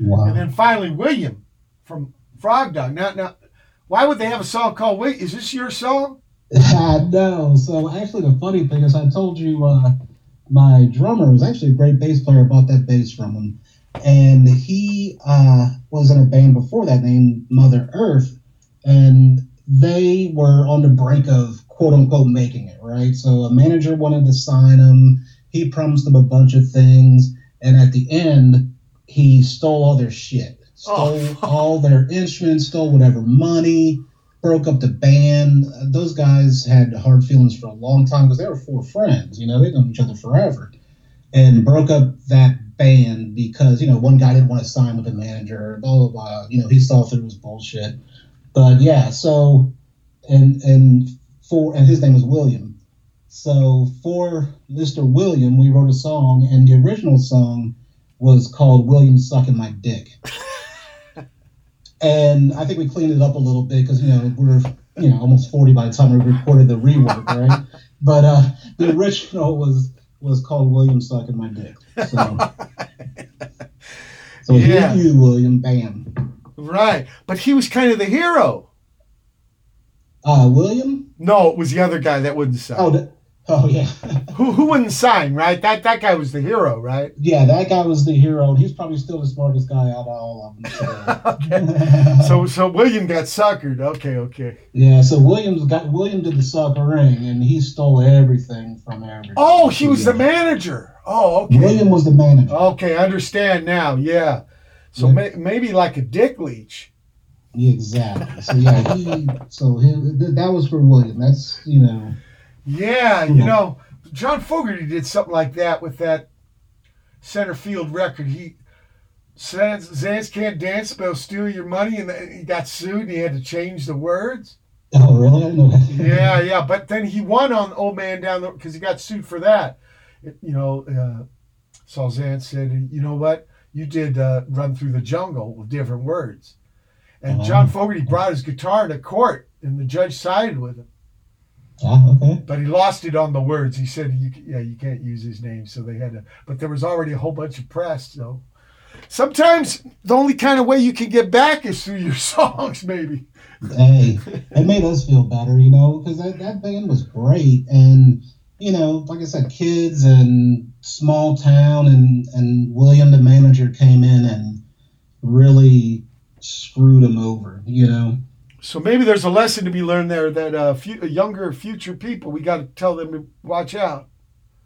Wow. And then finally, William from Pfrogdog. Now, now, why would they have a song called "Wait"? Is this your song? [LAUGHS] no. So actually, the funny thing is, I told you uh, my drummer was actually a great bass player. Bought that bass from him, and he uh, was in a band before that named Mother Earth, and they were on the brink of quote unquote making it right. So a manager wanted to sign him. He promised them a bunch of things, and at the end, he stole all their shit. Oh, stole all their instruments, stole whatever money broke up the band. Those guys had hard feelings for a long time because they were four friends. You know, they'd known each other forever, and broke up that band because you know one guy didn't want to sign with the manager. Blah blah blah. You know, he saw through it was bullshit. But yeah, so and and for and his name was William. So for Mr. William, we wrote a song, and the original song was called "William Sucking My Dick." [LAUGHS] and I think we cleaned it up a little bit because you know we're you know almost forty by the time we recorded the rework, right? but uh, the original was was called William sucking my dick. So, so Yeah. here you, William, bam. Right, but he was kind of the hero. Uh, William? No, it was the other guy that wouldn't sign. Oh, the, [LAUGHS] oh yeah, who who wouldn't sign? Right, that that guy was the hero, right? yeah. That guy was the hero. He's probably still the smartest guy out of all of them. [LAUGHS] So. [LAUGHS] So so William got suckered. Okay, okay. Yeah, so Williams got William did the suckering, and he stole everything from everybody. Oh, he was the manager. Oh, okay. William was the manager. Okay, I understand now. Yeah. So Yeah. may, maybe like a dick leech. Exactly. So yeah, he so he, th- that was for William. That's you know. Yeah, you know, John Fogerty did something like that with that center field record. He Zans, Zans can't dance, but he'll steal your money, and he got sued. and He had to change the words. Oh really? I didn't know that. Yeah, yeah, but then he won on Old Man Down the because he got sued for that. It- you know, uh, Saul Zaentz said, "You know what? You did uh, Run Through the Jungle with different words." And John Fogerty brought his guitar to court, and the judge sided with him. Ah, okay. But he lost it on the words. He said, you, "Yeah, you can't use his name." So they had to. But there was already a whole bunch of press. So sometimes the only kind of way you can get back is through your [LAUGHS] songs, maybe. Hey, it made us feel better, you know, because that, that band was great, and you know, like I said, kids and small town, and and William the manager came in and really screwed him over, you know. So maybe there's a lesson to be learned there that uh, uh younger future people, we got to tell them to watch out.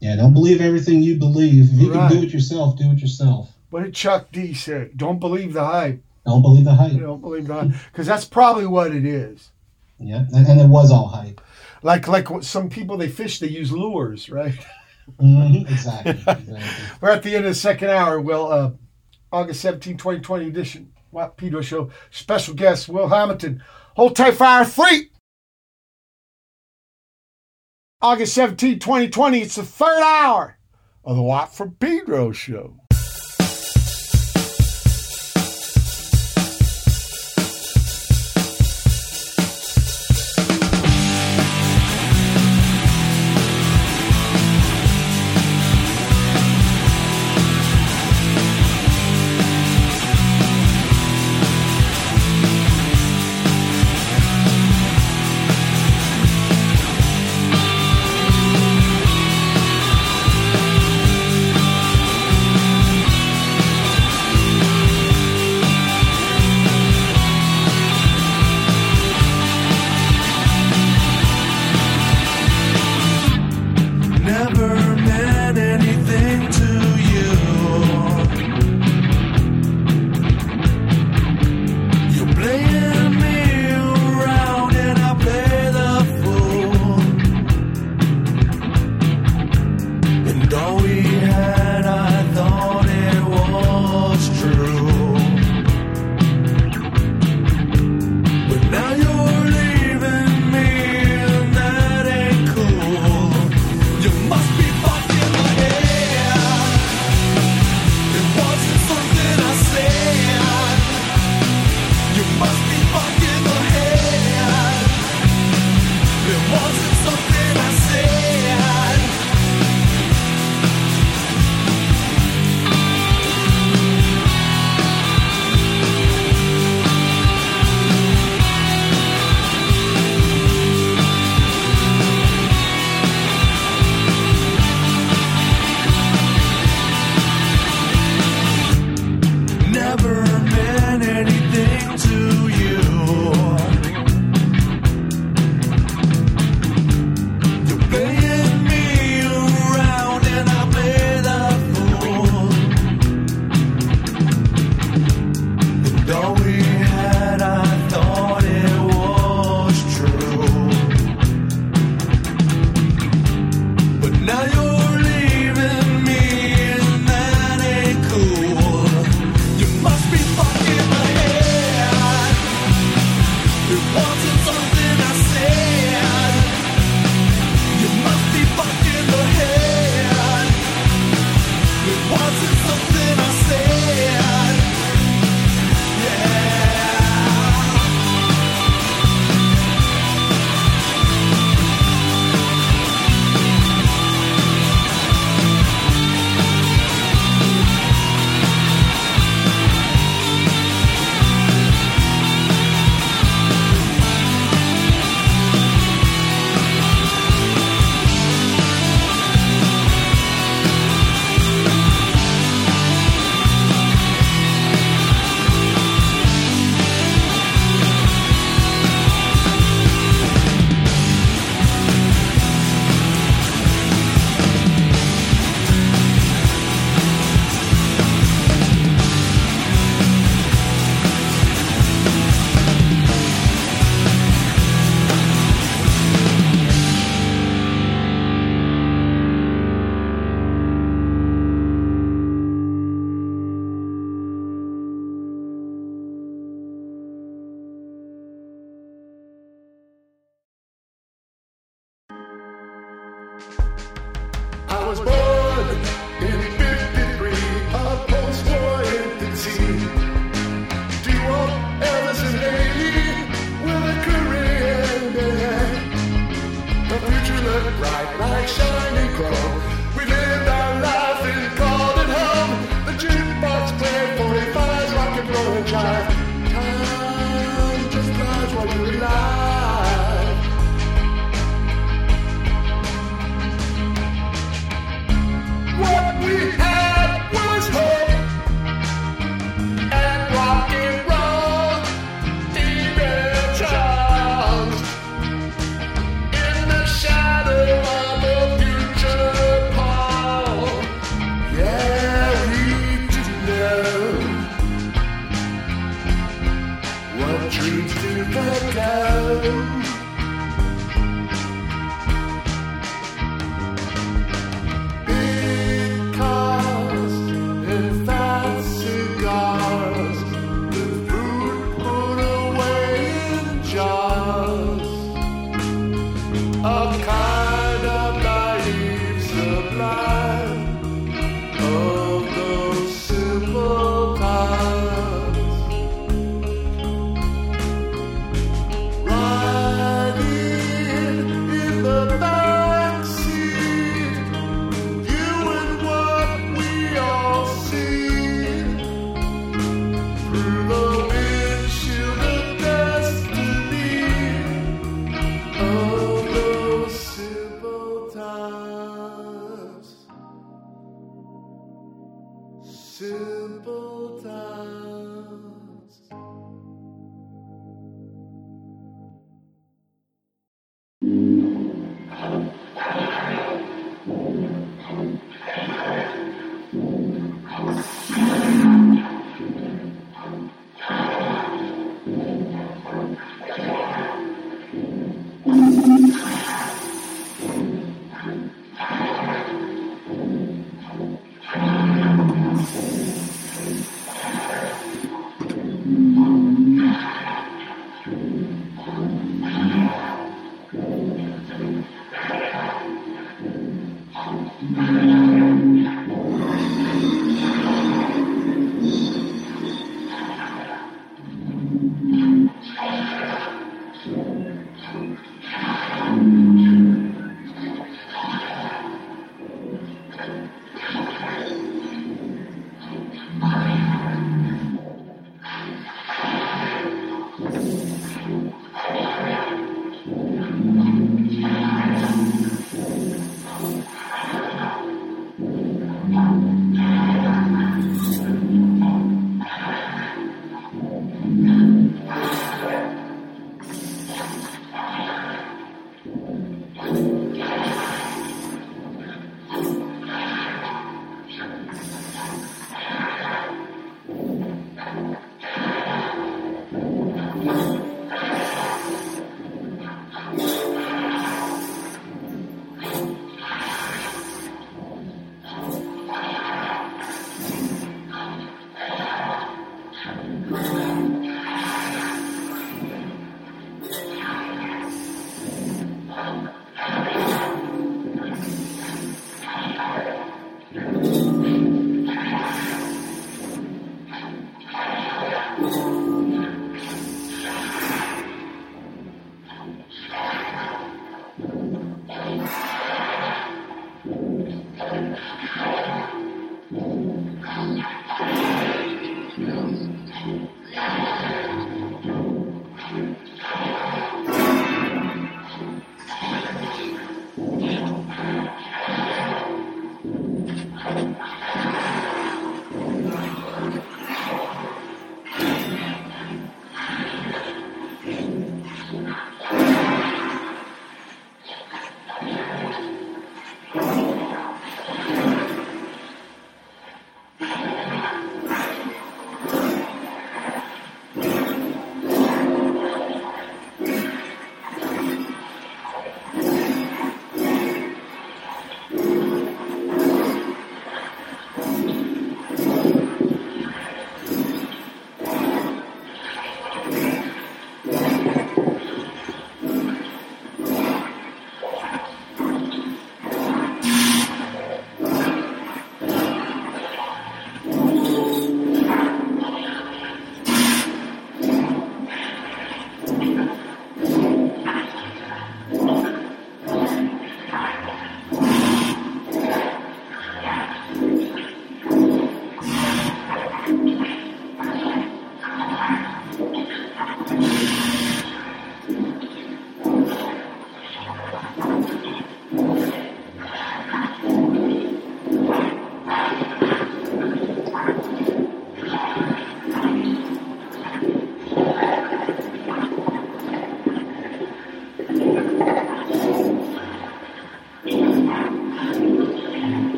Yeah, don't believe everything you believe. If you right. can do it yourself, do it yourself. What did Chuck D say? Don't believe the hype. Don't believe the hype. Don't believe the hype. Because that's probably what it is. Yeah, and it was all hype. Like like some people, they fish, they use lures, right? Mm-hmm. [LAUGHS] Exactly. exactly. We're at the end of the second hour. Well, uh, August 17, 2020 edition, Watt Pedro Show. Special guest, Will Hamilton. Hold tight fire three. August 17, 2020, it's the third hour of the Watt for Pedro show. I was born in 53, a post-war entity. Do you want Elvis and Haley with a career in? The future looked bright like shining chrome.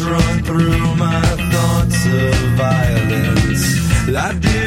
Run through my thoughts of violence. I didn't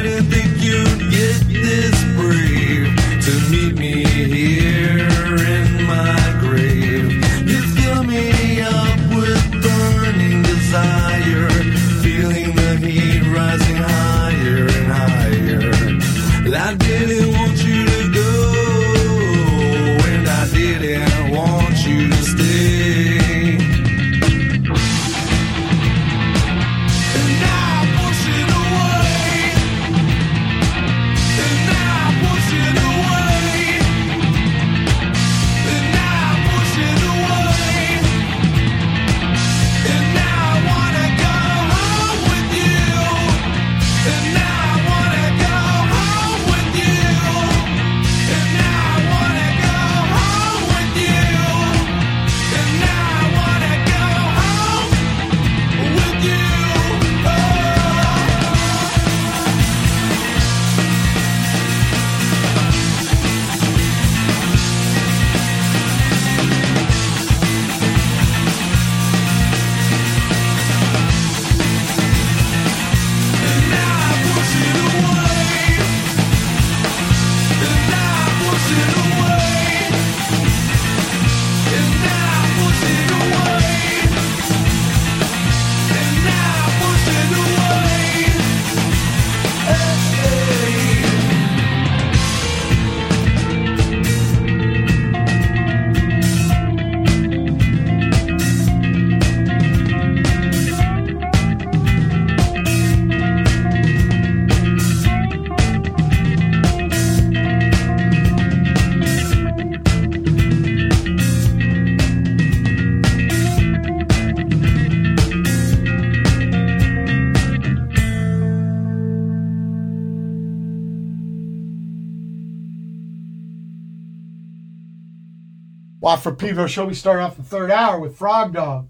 Pedro show. We start off the third hour with Pfrogdog,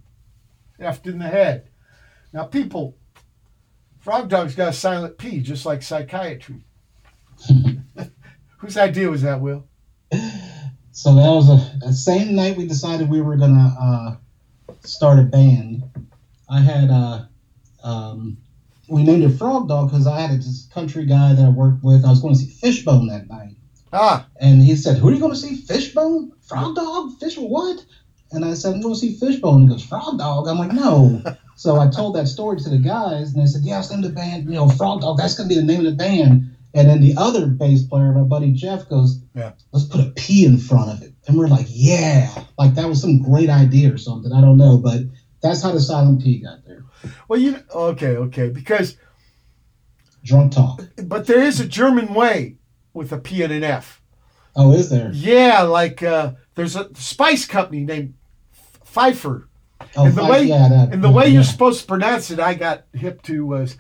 effed in the head. Now, people, Pfrogdog's got a silent P, just like psychiatry. [LAUGHS] Whose idea was that, Will? So that was a the same night we decided we were gonna uh, start a band. I had uh, um, we named it Frog Dog because I had this country guy that I worked with. I was going to see Fishbone that night, Ah, and he said, "Who are you going to see? Fishbone? Frog Dog? Fish? What?" And I said, "I'm going to see Fishbone." He goes, "Frog Dog?" I'm like, "No." [LAUGHS] so I told that story to the guys, and they said, "Yeah, it's named the band. You know, Frog Dog. That's going to be the name of the band." And then the other bass player, my buddy Jeff, goes, Yeah. let's put a P in front of it. And we're like, yeah, like that was some great idea or something. I don't know, but that's how the silent P got there. well, you okay, okay, because Drunk talk. but there is a German way with a P and an F. Oh, is there? Yeah, like uh, there's a spice company named Pfeiffer. Oh, and the way yeah, that- and the way yeah. you're supposed to pronounce it, I got hip to was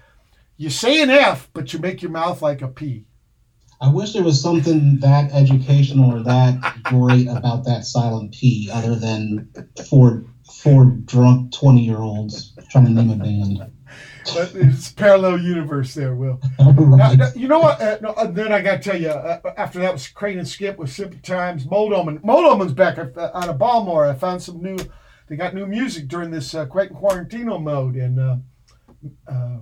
you say an F, but you make your mouth like a P. I wish there was something that educational or that great about that silent P other than four four drunk twenty year olds trying to name a band. But it's parallel universe there, Will. Now, you know what? Uh, no, uh, then I got to tell you, uh, after that was Crane and Skip with Simple Times. Mold Omen. Mold Omen's back uh, out of Baltimore. I found some new, they got new music during this uh, Quentin Quarantino mode. And uh, uh,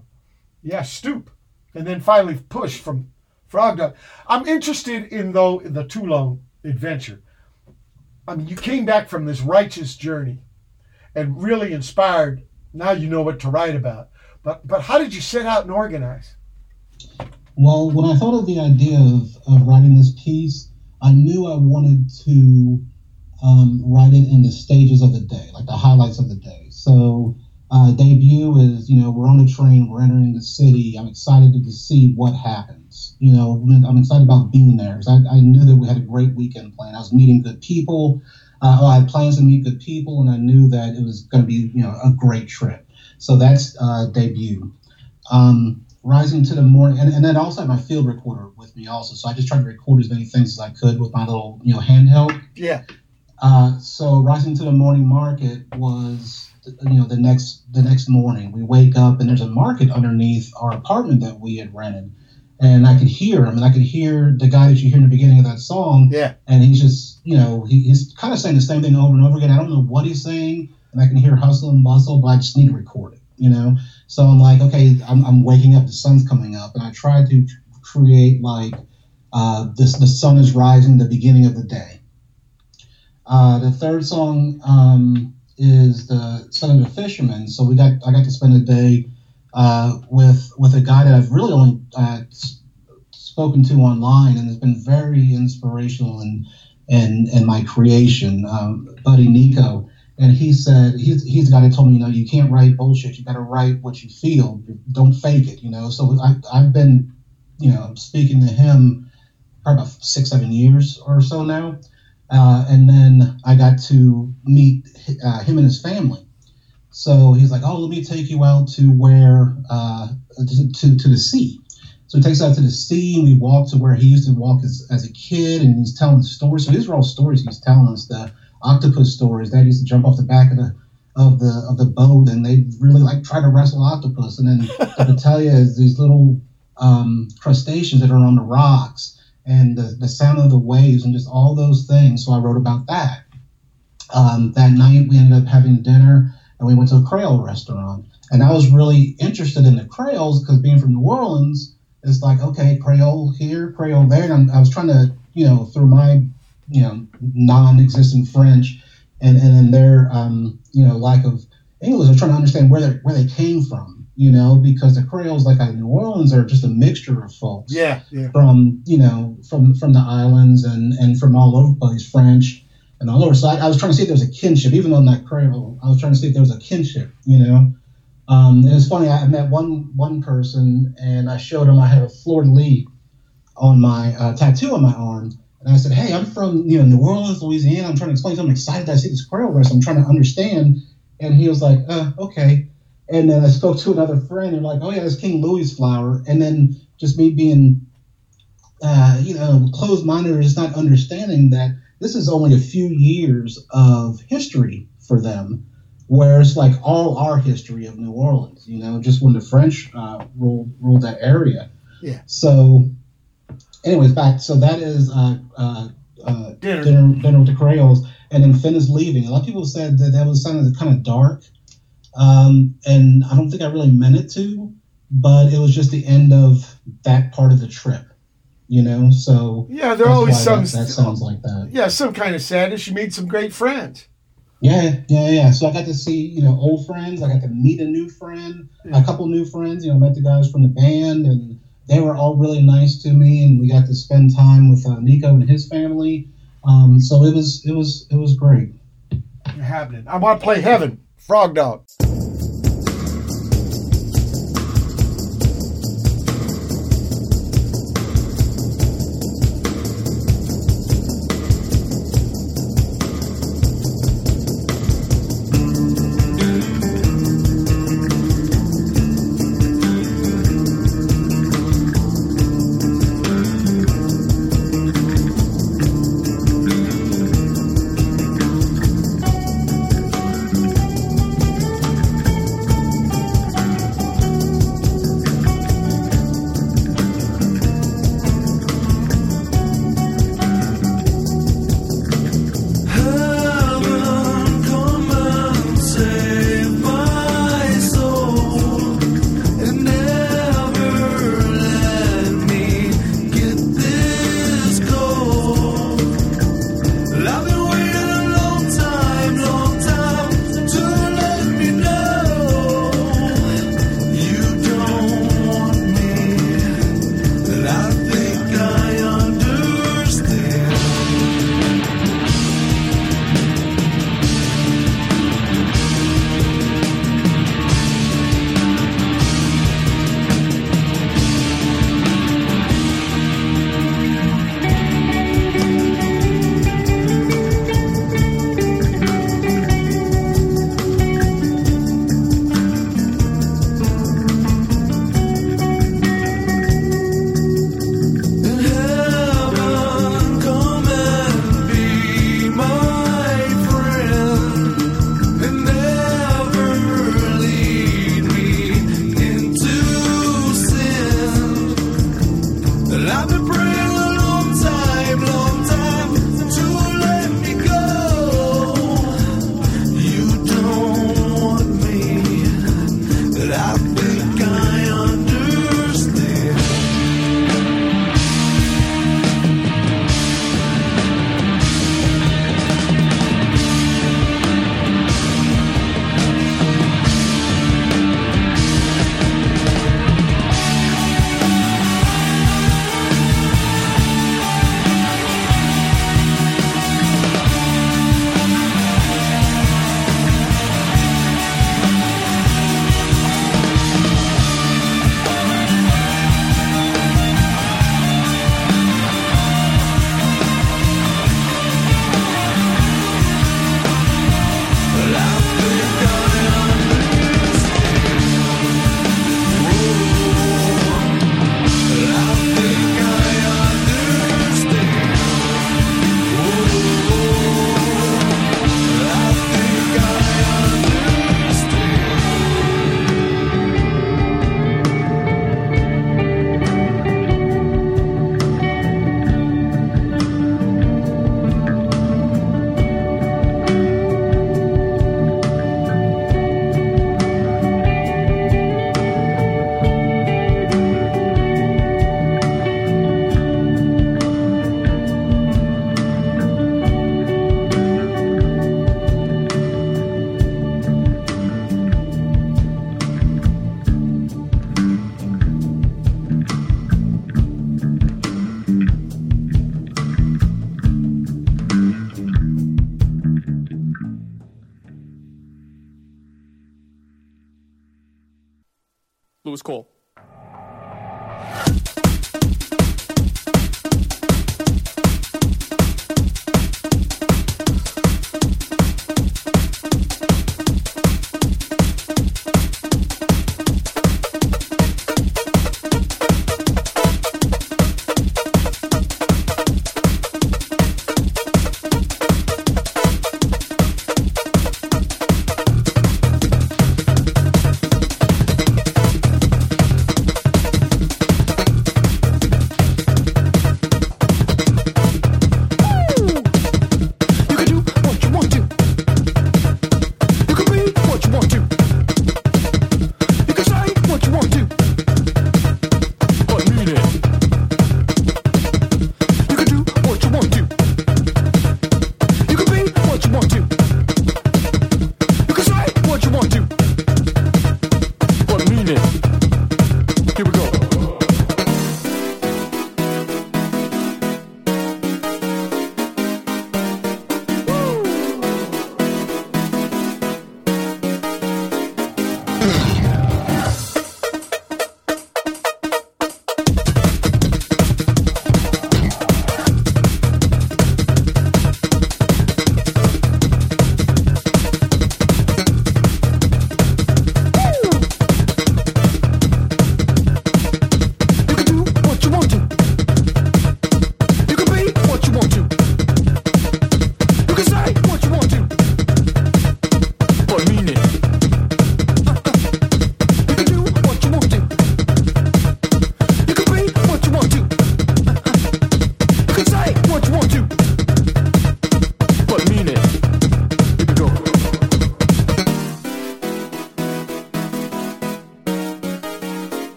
yeah, Stoop. And then finally Push from Pfrogdog. I'm interested in, though, the Toulon adventure. I mean, you came back from this righteous journey and really inspired. Now you know what to write about. But, but how did you set out and organize? Well, when I thought of the idea of, of writing this piece, I knew I wanted to um, write it in the stages of the day, like the highlights of the day. So, uh, debut is, you know, we're on the train, we're entering the city. I'm excited to, see what happens. You know, I'm excited about being there 'cause I, I knew that we had a great weekend planned. I was meeting good people. Uh, I had plans to meet good people, and I knew that it was going to be, you know, a great trip. So that's uh, debut. Um, rising to the morning, and, and then I also had my field recorder with me also. So I just tried to record as many things as I could with my little, you know, handheld. Yeah. Uh, so rising to the morning market was, you know, the next the next morning. We wake up and there's a market underneath our apartment that we had rented, and I could hear him, and I could hear the guy that you hear in the beginning of that song. Yeah. And he's just, you know, he, he's kind of saying the same thing over and over again. I don't know what he's saying, and I can hear hustle and bustle, but I just need to record it, you know. So I'm like, okay, I'm, I'm waking up, the sun's coming up, and I try to create like uh, this: the sun is rising, the beginning of the day. Uh, the third song um, is the Son of the Fisherman. So we got I got to spend a day uh, with with a guy that I've really only uh, spoken to online, and has been very inspirational in in, in my creation, um, Buddy Nico. And he said he's he's the guy that told me, you know, you can't write bullshit. You got to write what you feel. Don't fake it, you know. So I, I've been, you know, speaking to him probably about six seven years or so now. Uh, and then I got to meet uh, him and his family. So he's like, "Oh, let me take you out to where uh, to, to to the sea." So he takes us out to the sea, and we walk to where he used to walk as, as a kid, and he's telling stories. So these are all stories he's telling us. The octopus stories that used to jump off the back of the of the of the boat, and they really like try to wrestle octopus. And then [LAUGHS] the patelia is these little um, crustaceans that are on the rocks and the, the sound of the waves and just all those things. So I wrote about that. Um, that night we ended up having dinner and we went to a Creole restaurant. And I was really interested in the Creoles because being from New Orleans, it's like, okay, Creole here, Creole there. And I was trying to, you know, through my, you know, non-existent French and, and then their, um, you know, lack of English, I was trying to understand where they where they came from, you know, because the Creoles, like in New Orleans, are just a mixture of folks Yeah, yeah. from you know from from the islands and and from all over the place, French and all over. So I, I was trying to see if there was a kinship, even though I'm not Creole. I was trying to see if there was a kinship, you know. Um, and it's funny. I met one one person, and I showed him I had a fleur de lis on my uh, tattoo on my arm, and I said, "Hey, I'm from you know New Orleans, Louisiana. I'm trying to explain. him. I'm excited that I see this Creole rest. I'm trying to understand." And he was like, uh, "Okay." And then I spoke to another friend, and like, "Oh yeah, it's King Louis flower." And then just me being uh, you know, closed minded or just not understanding that this is only a few years of history for them, where it's like all our history of New Orleans, you know, just when the French uh, ruled ruled that area. Yeah. So, anyways, back. So that is uh, uh, uh, Dinner. dinner. dinner with the Creoles, and then Fin is leaving. A lot of people said that that was sounded kind of dark, um, and I don't think I really meant it to, but it was just the end of that part of the trip. You know, so Yeah, there always some. that, that sounds like that. Yeah, some kind of sadness. You meet some great friends. Yeah, yeah, yeah. So I got to see, you know, old friends. I got to meet a new friend, a couple new friends. You know, met the guys from the band, and they were all really nice to me. And we got to spend time with uh, Nico and his family. Um, so it was, it was, it was great. happening. I want to play Heaven, Pfrogdog.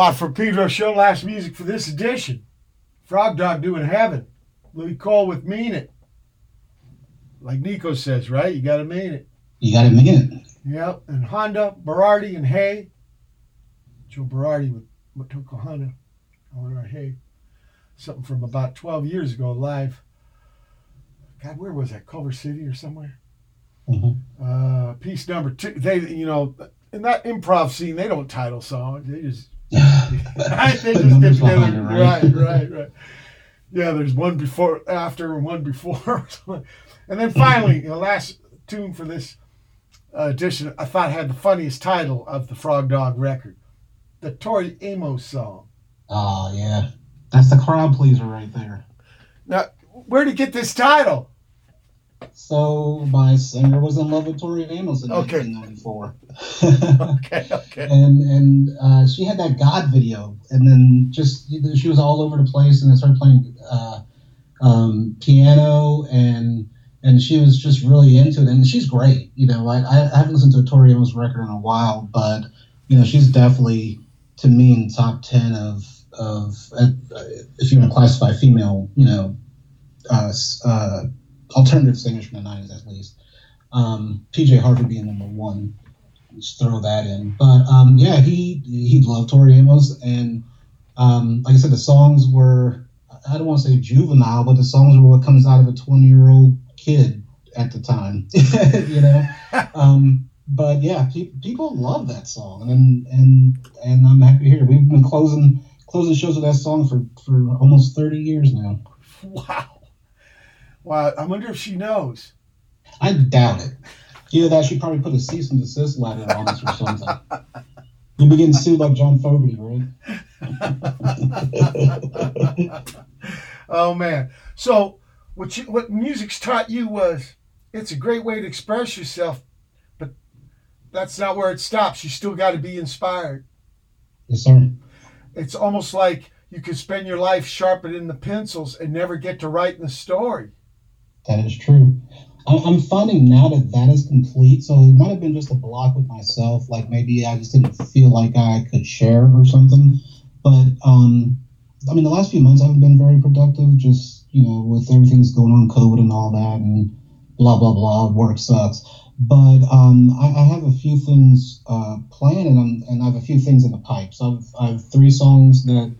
For Pedro Show, last music for this edition. Pfrogdog doing heaven. Louis Cole with Mean It. Like Nico says, right? You got to mean it. You got to mean it. Yep. And Honda, Berardi, and Hay. Joe Berardi with Motoko Honda. I wonder, Hay. Something from about 12 years ago live. God, where was that? Culver City or somewhere? Uh, piece number two. They, you know, in that improv scene, they don't title songs. They just, they think get numbers together. it, Right, right? right, right. Yeah, there's one before, after, and one before. [LAUGHS] and then finally, the last tune for this uh, edition, I thought had the funniest title of the Pfrogdog record, the Tori Amos song. Oh yeah, that's the crowd pleaser right there. Now, where did you get this title? So my singer was in love with Tori Amos in Okay. 1994. okay, [LAUGHS] okay. And and uh, she had that God video, and then just she was all over the place, and I started playing uh, um, piano, and and she was just really into it, and she's great. You know, I, I haven't listened to a Tori Amos record in a while, but you know, she's definitely to me in top ten of of uh, if you want to classify female, you know, uh, uh, alternative singers from the '90s at least. Um, PJ Harvey being number one just throw that in. But um, yeah, he he loved Tori Amos, and um, like I said, the songs were I don't want to say juvenile, but the songs were what comes out of a twenty year old kid at the time, [LAUGHS] you know. [LAUGHS] Um, but yeah, pe- people love that song, and and and I'm happy to hear. it. We've been closing closing shows with that song for for almost 30 years now. Wow. Wow. I wonder if she knows. I doubt it. Either that, she probably put a cease and desist letter on us or something. You'll be getting sued like John Fogerty, right? [LAUGHS] oh man. So what you, what music's taught you was it's a great way to express yourself, but that's not where it stops. You still got to be inspired. Yes, sir. It's almost like you could spend your life sharpening the pencils and never get to writing the story. That is true. I'm finding now that that is complete. So it might have been just a block with myself. Like maybe I just didn't feel like I could share or something. But um, I mean, the last few months I haven't been very productive. Just you know, with everything's going on, COVID and all that, and blah blah blah. Work sucks. But um, I, I have a few things uh, planned, and, I'm, and I have a few things in the pipes. I've I have three songs that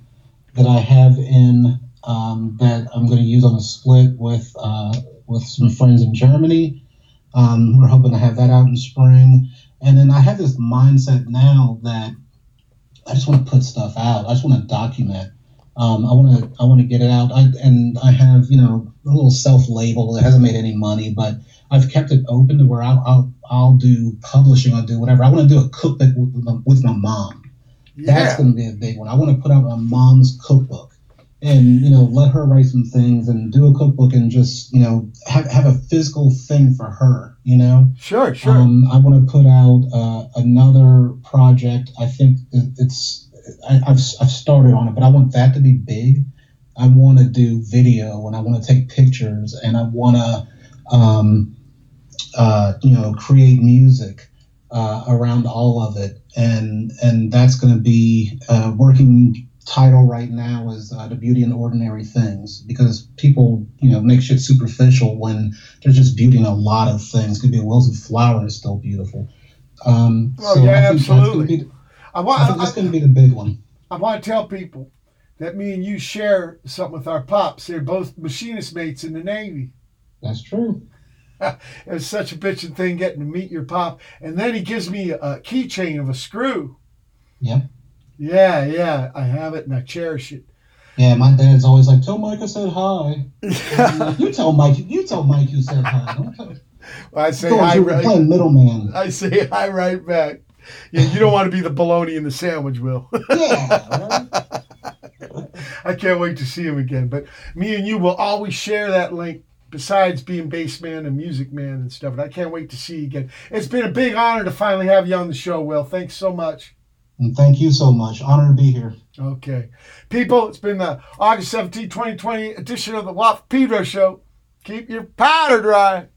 that I have in um, that I'm going to use on a split with uh, with some friends in Germany. Um, we're hoping to have that out in spring, and then I have this mindset now that I just want to put stuff out. I just want to document. Um, I want to I want to get it out. I, and I have you know a little self label. It hasn't made any money, but I've kept it open to where I'll I'll, I'll do publishing. I'll do whatever. I want to do a cookbook with, with, my, with my mom. That's going to be a big one. I want to put out my mom's cookbook and you know let her write some things and do a cookbook and just you know have, have a physical thing for her you know? Sure, sure. um, i want to put out uh, another project. I think it's I, I've, I've started on it but i want that to be big. I want to do video and i want to take pictures and i want to um, uh, you know create music uh, around all of it. And and that's going to be uh, working title right now is uh, the beauty in ordinary things because people you know make shit superficial when there's just beauty in a lot of things could be a wilted flower is still beautiful um Oh, so yeah, I think that's gonna absolutely. be- I want I think that's going to be the big one I want to tell people that me and you share something with our pops. They're both machinist mates in the Navy. that's true [LAUGHS] it was such a bitching thing getting to meet your pop. And then he gives me a keychain of a screw. yeah Yeah, yeah, I have it and I cherish it. yeah my dad's always like tell mike i said hi like, [LAUGHS] you tell mike you tell mike you said hi Don't I say hi. through- Right, playing middleman I say hi right back. Yeah, you don't want to be the bologna in the sandwich, Will. [LAUGHS] yeah I can't wait to see him again. But me and you will always share that link. Besides being bass man and music man and stuff, and I can't wait to see you again. It's been a big honor to finally have you on the show, Will. Thanks so much. And thank you so much honor to be here Okay. People, it's been the August 17, 2020 edition of the Watt Pedro Show. Keep your powder dry.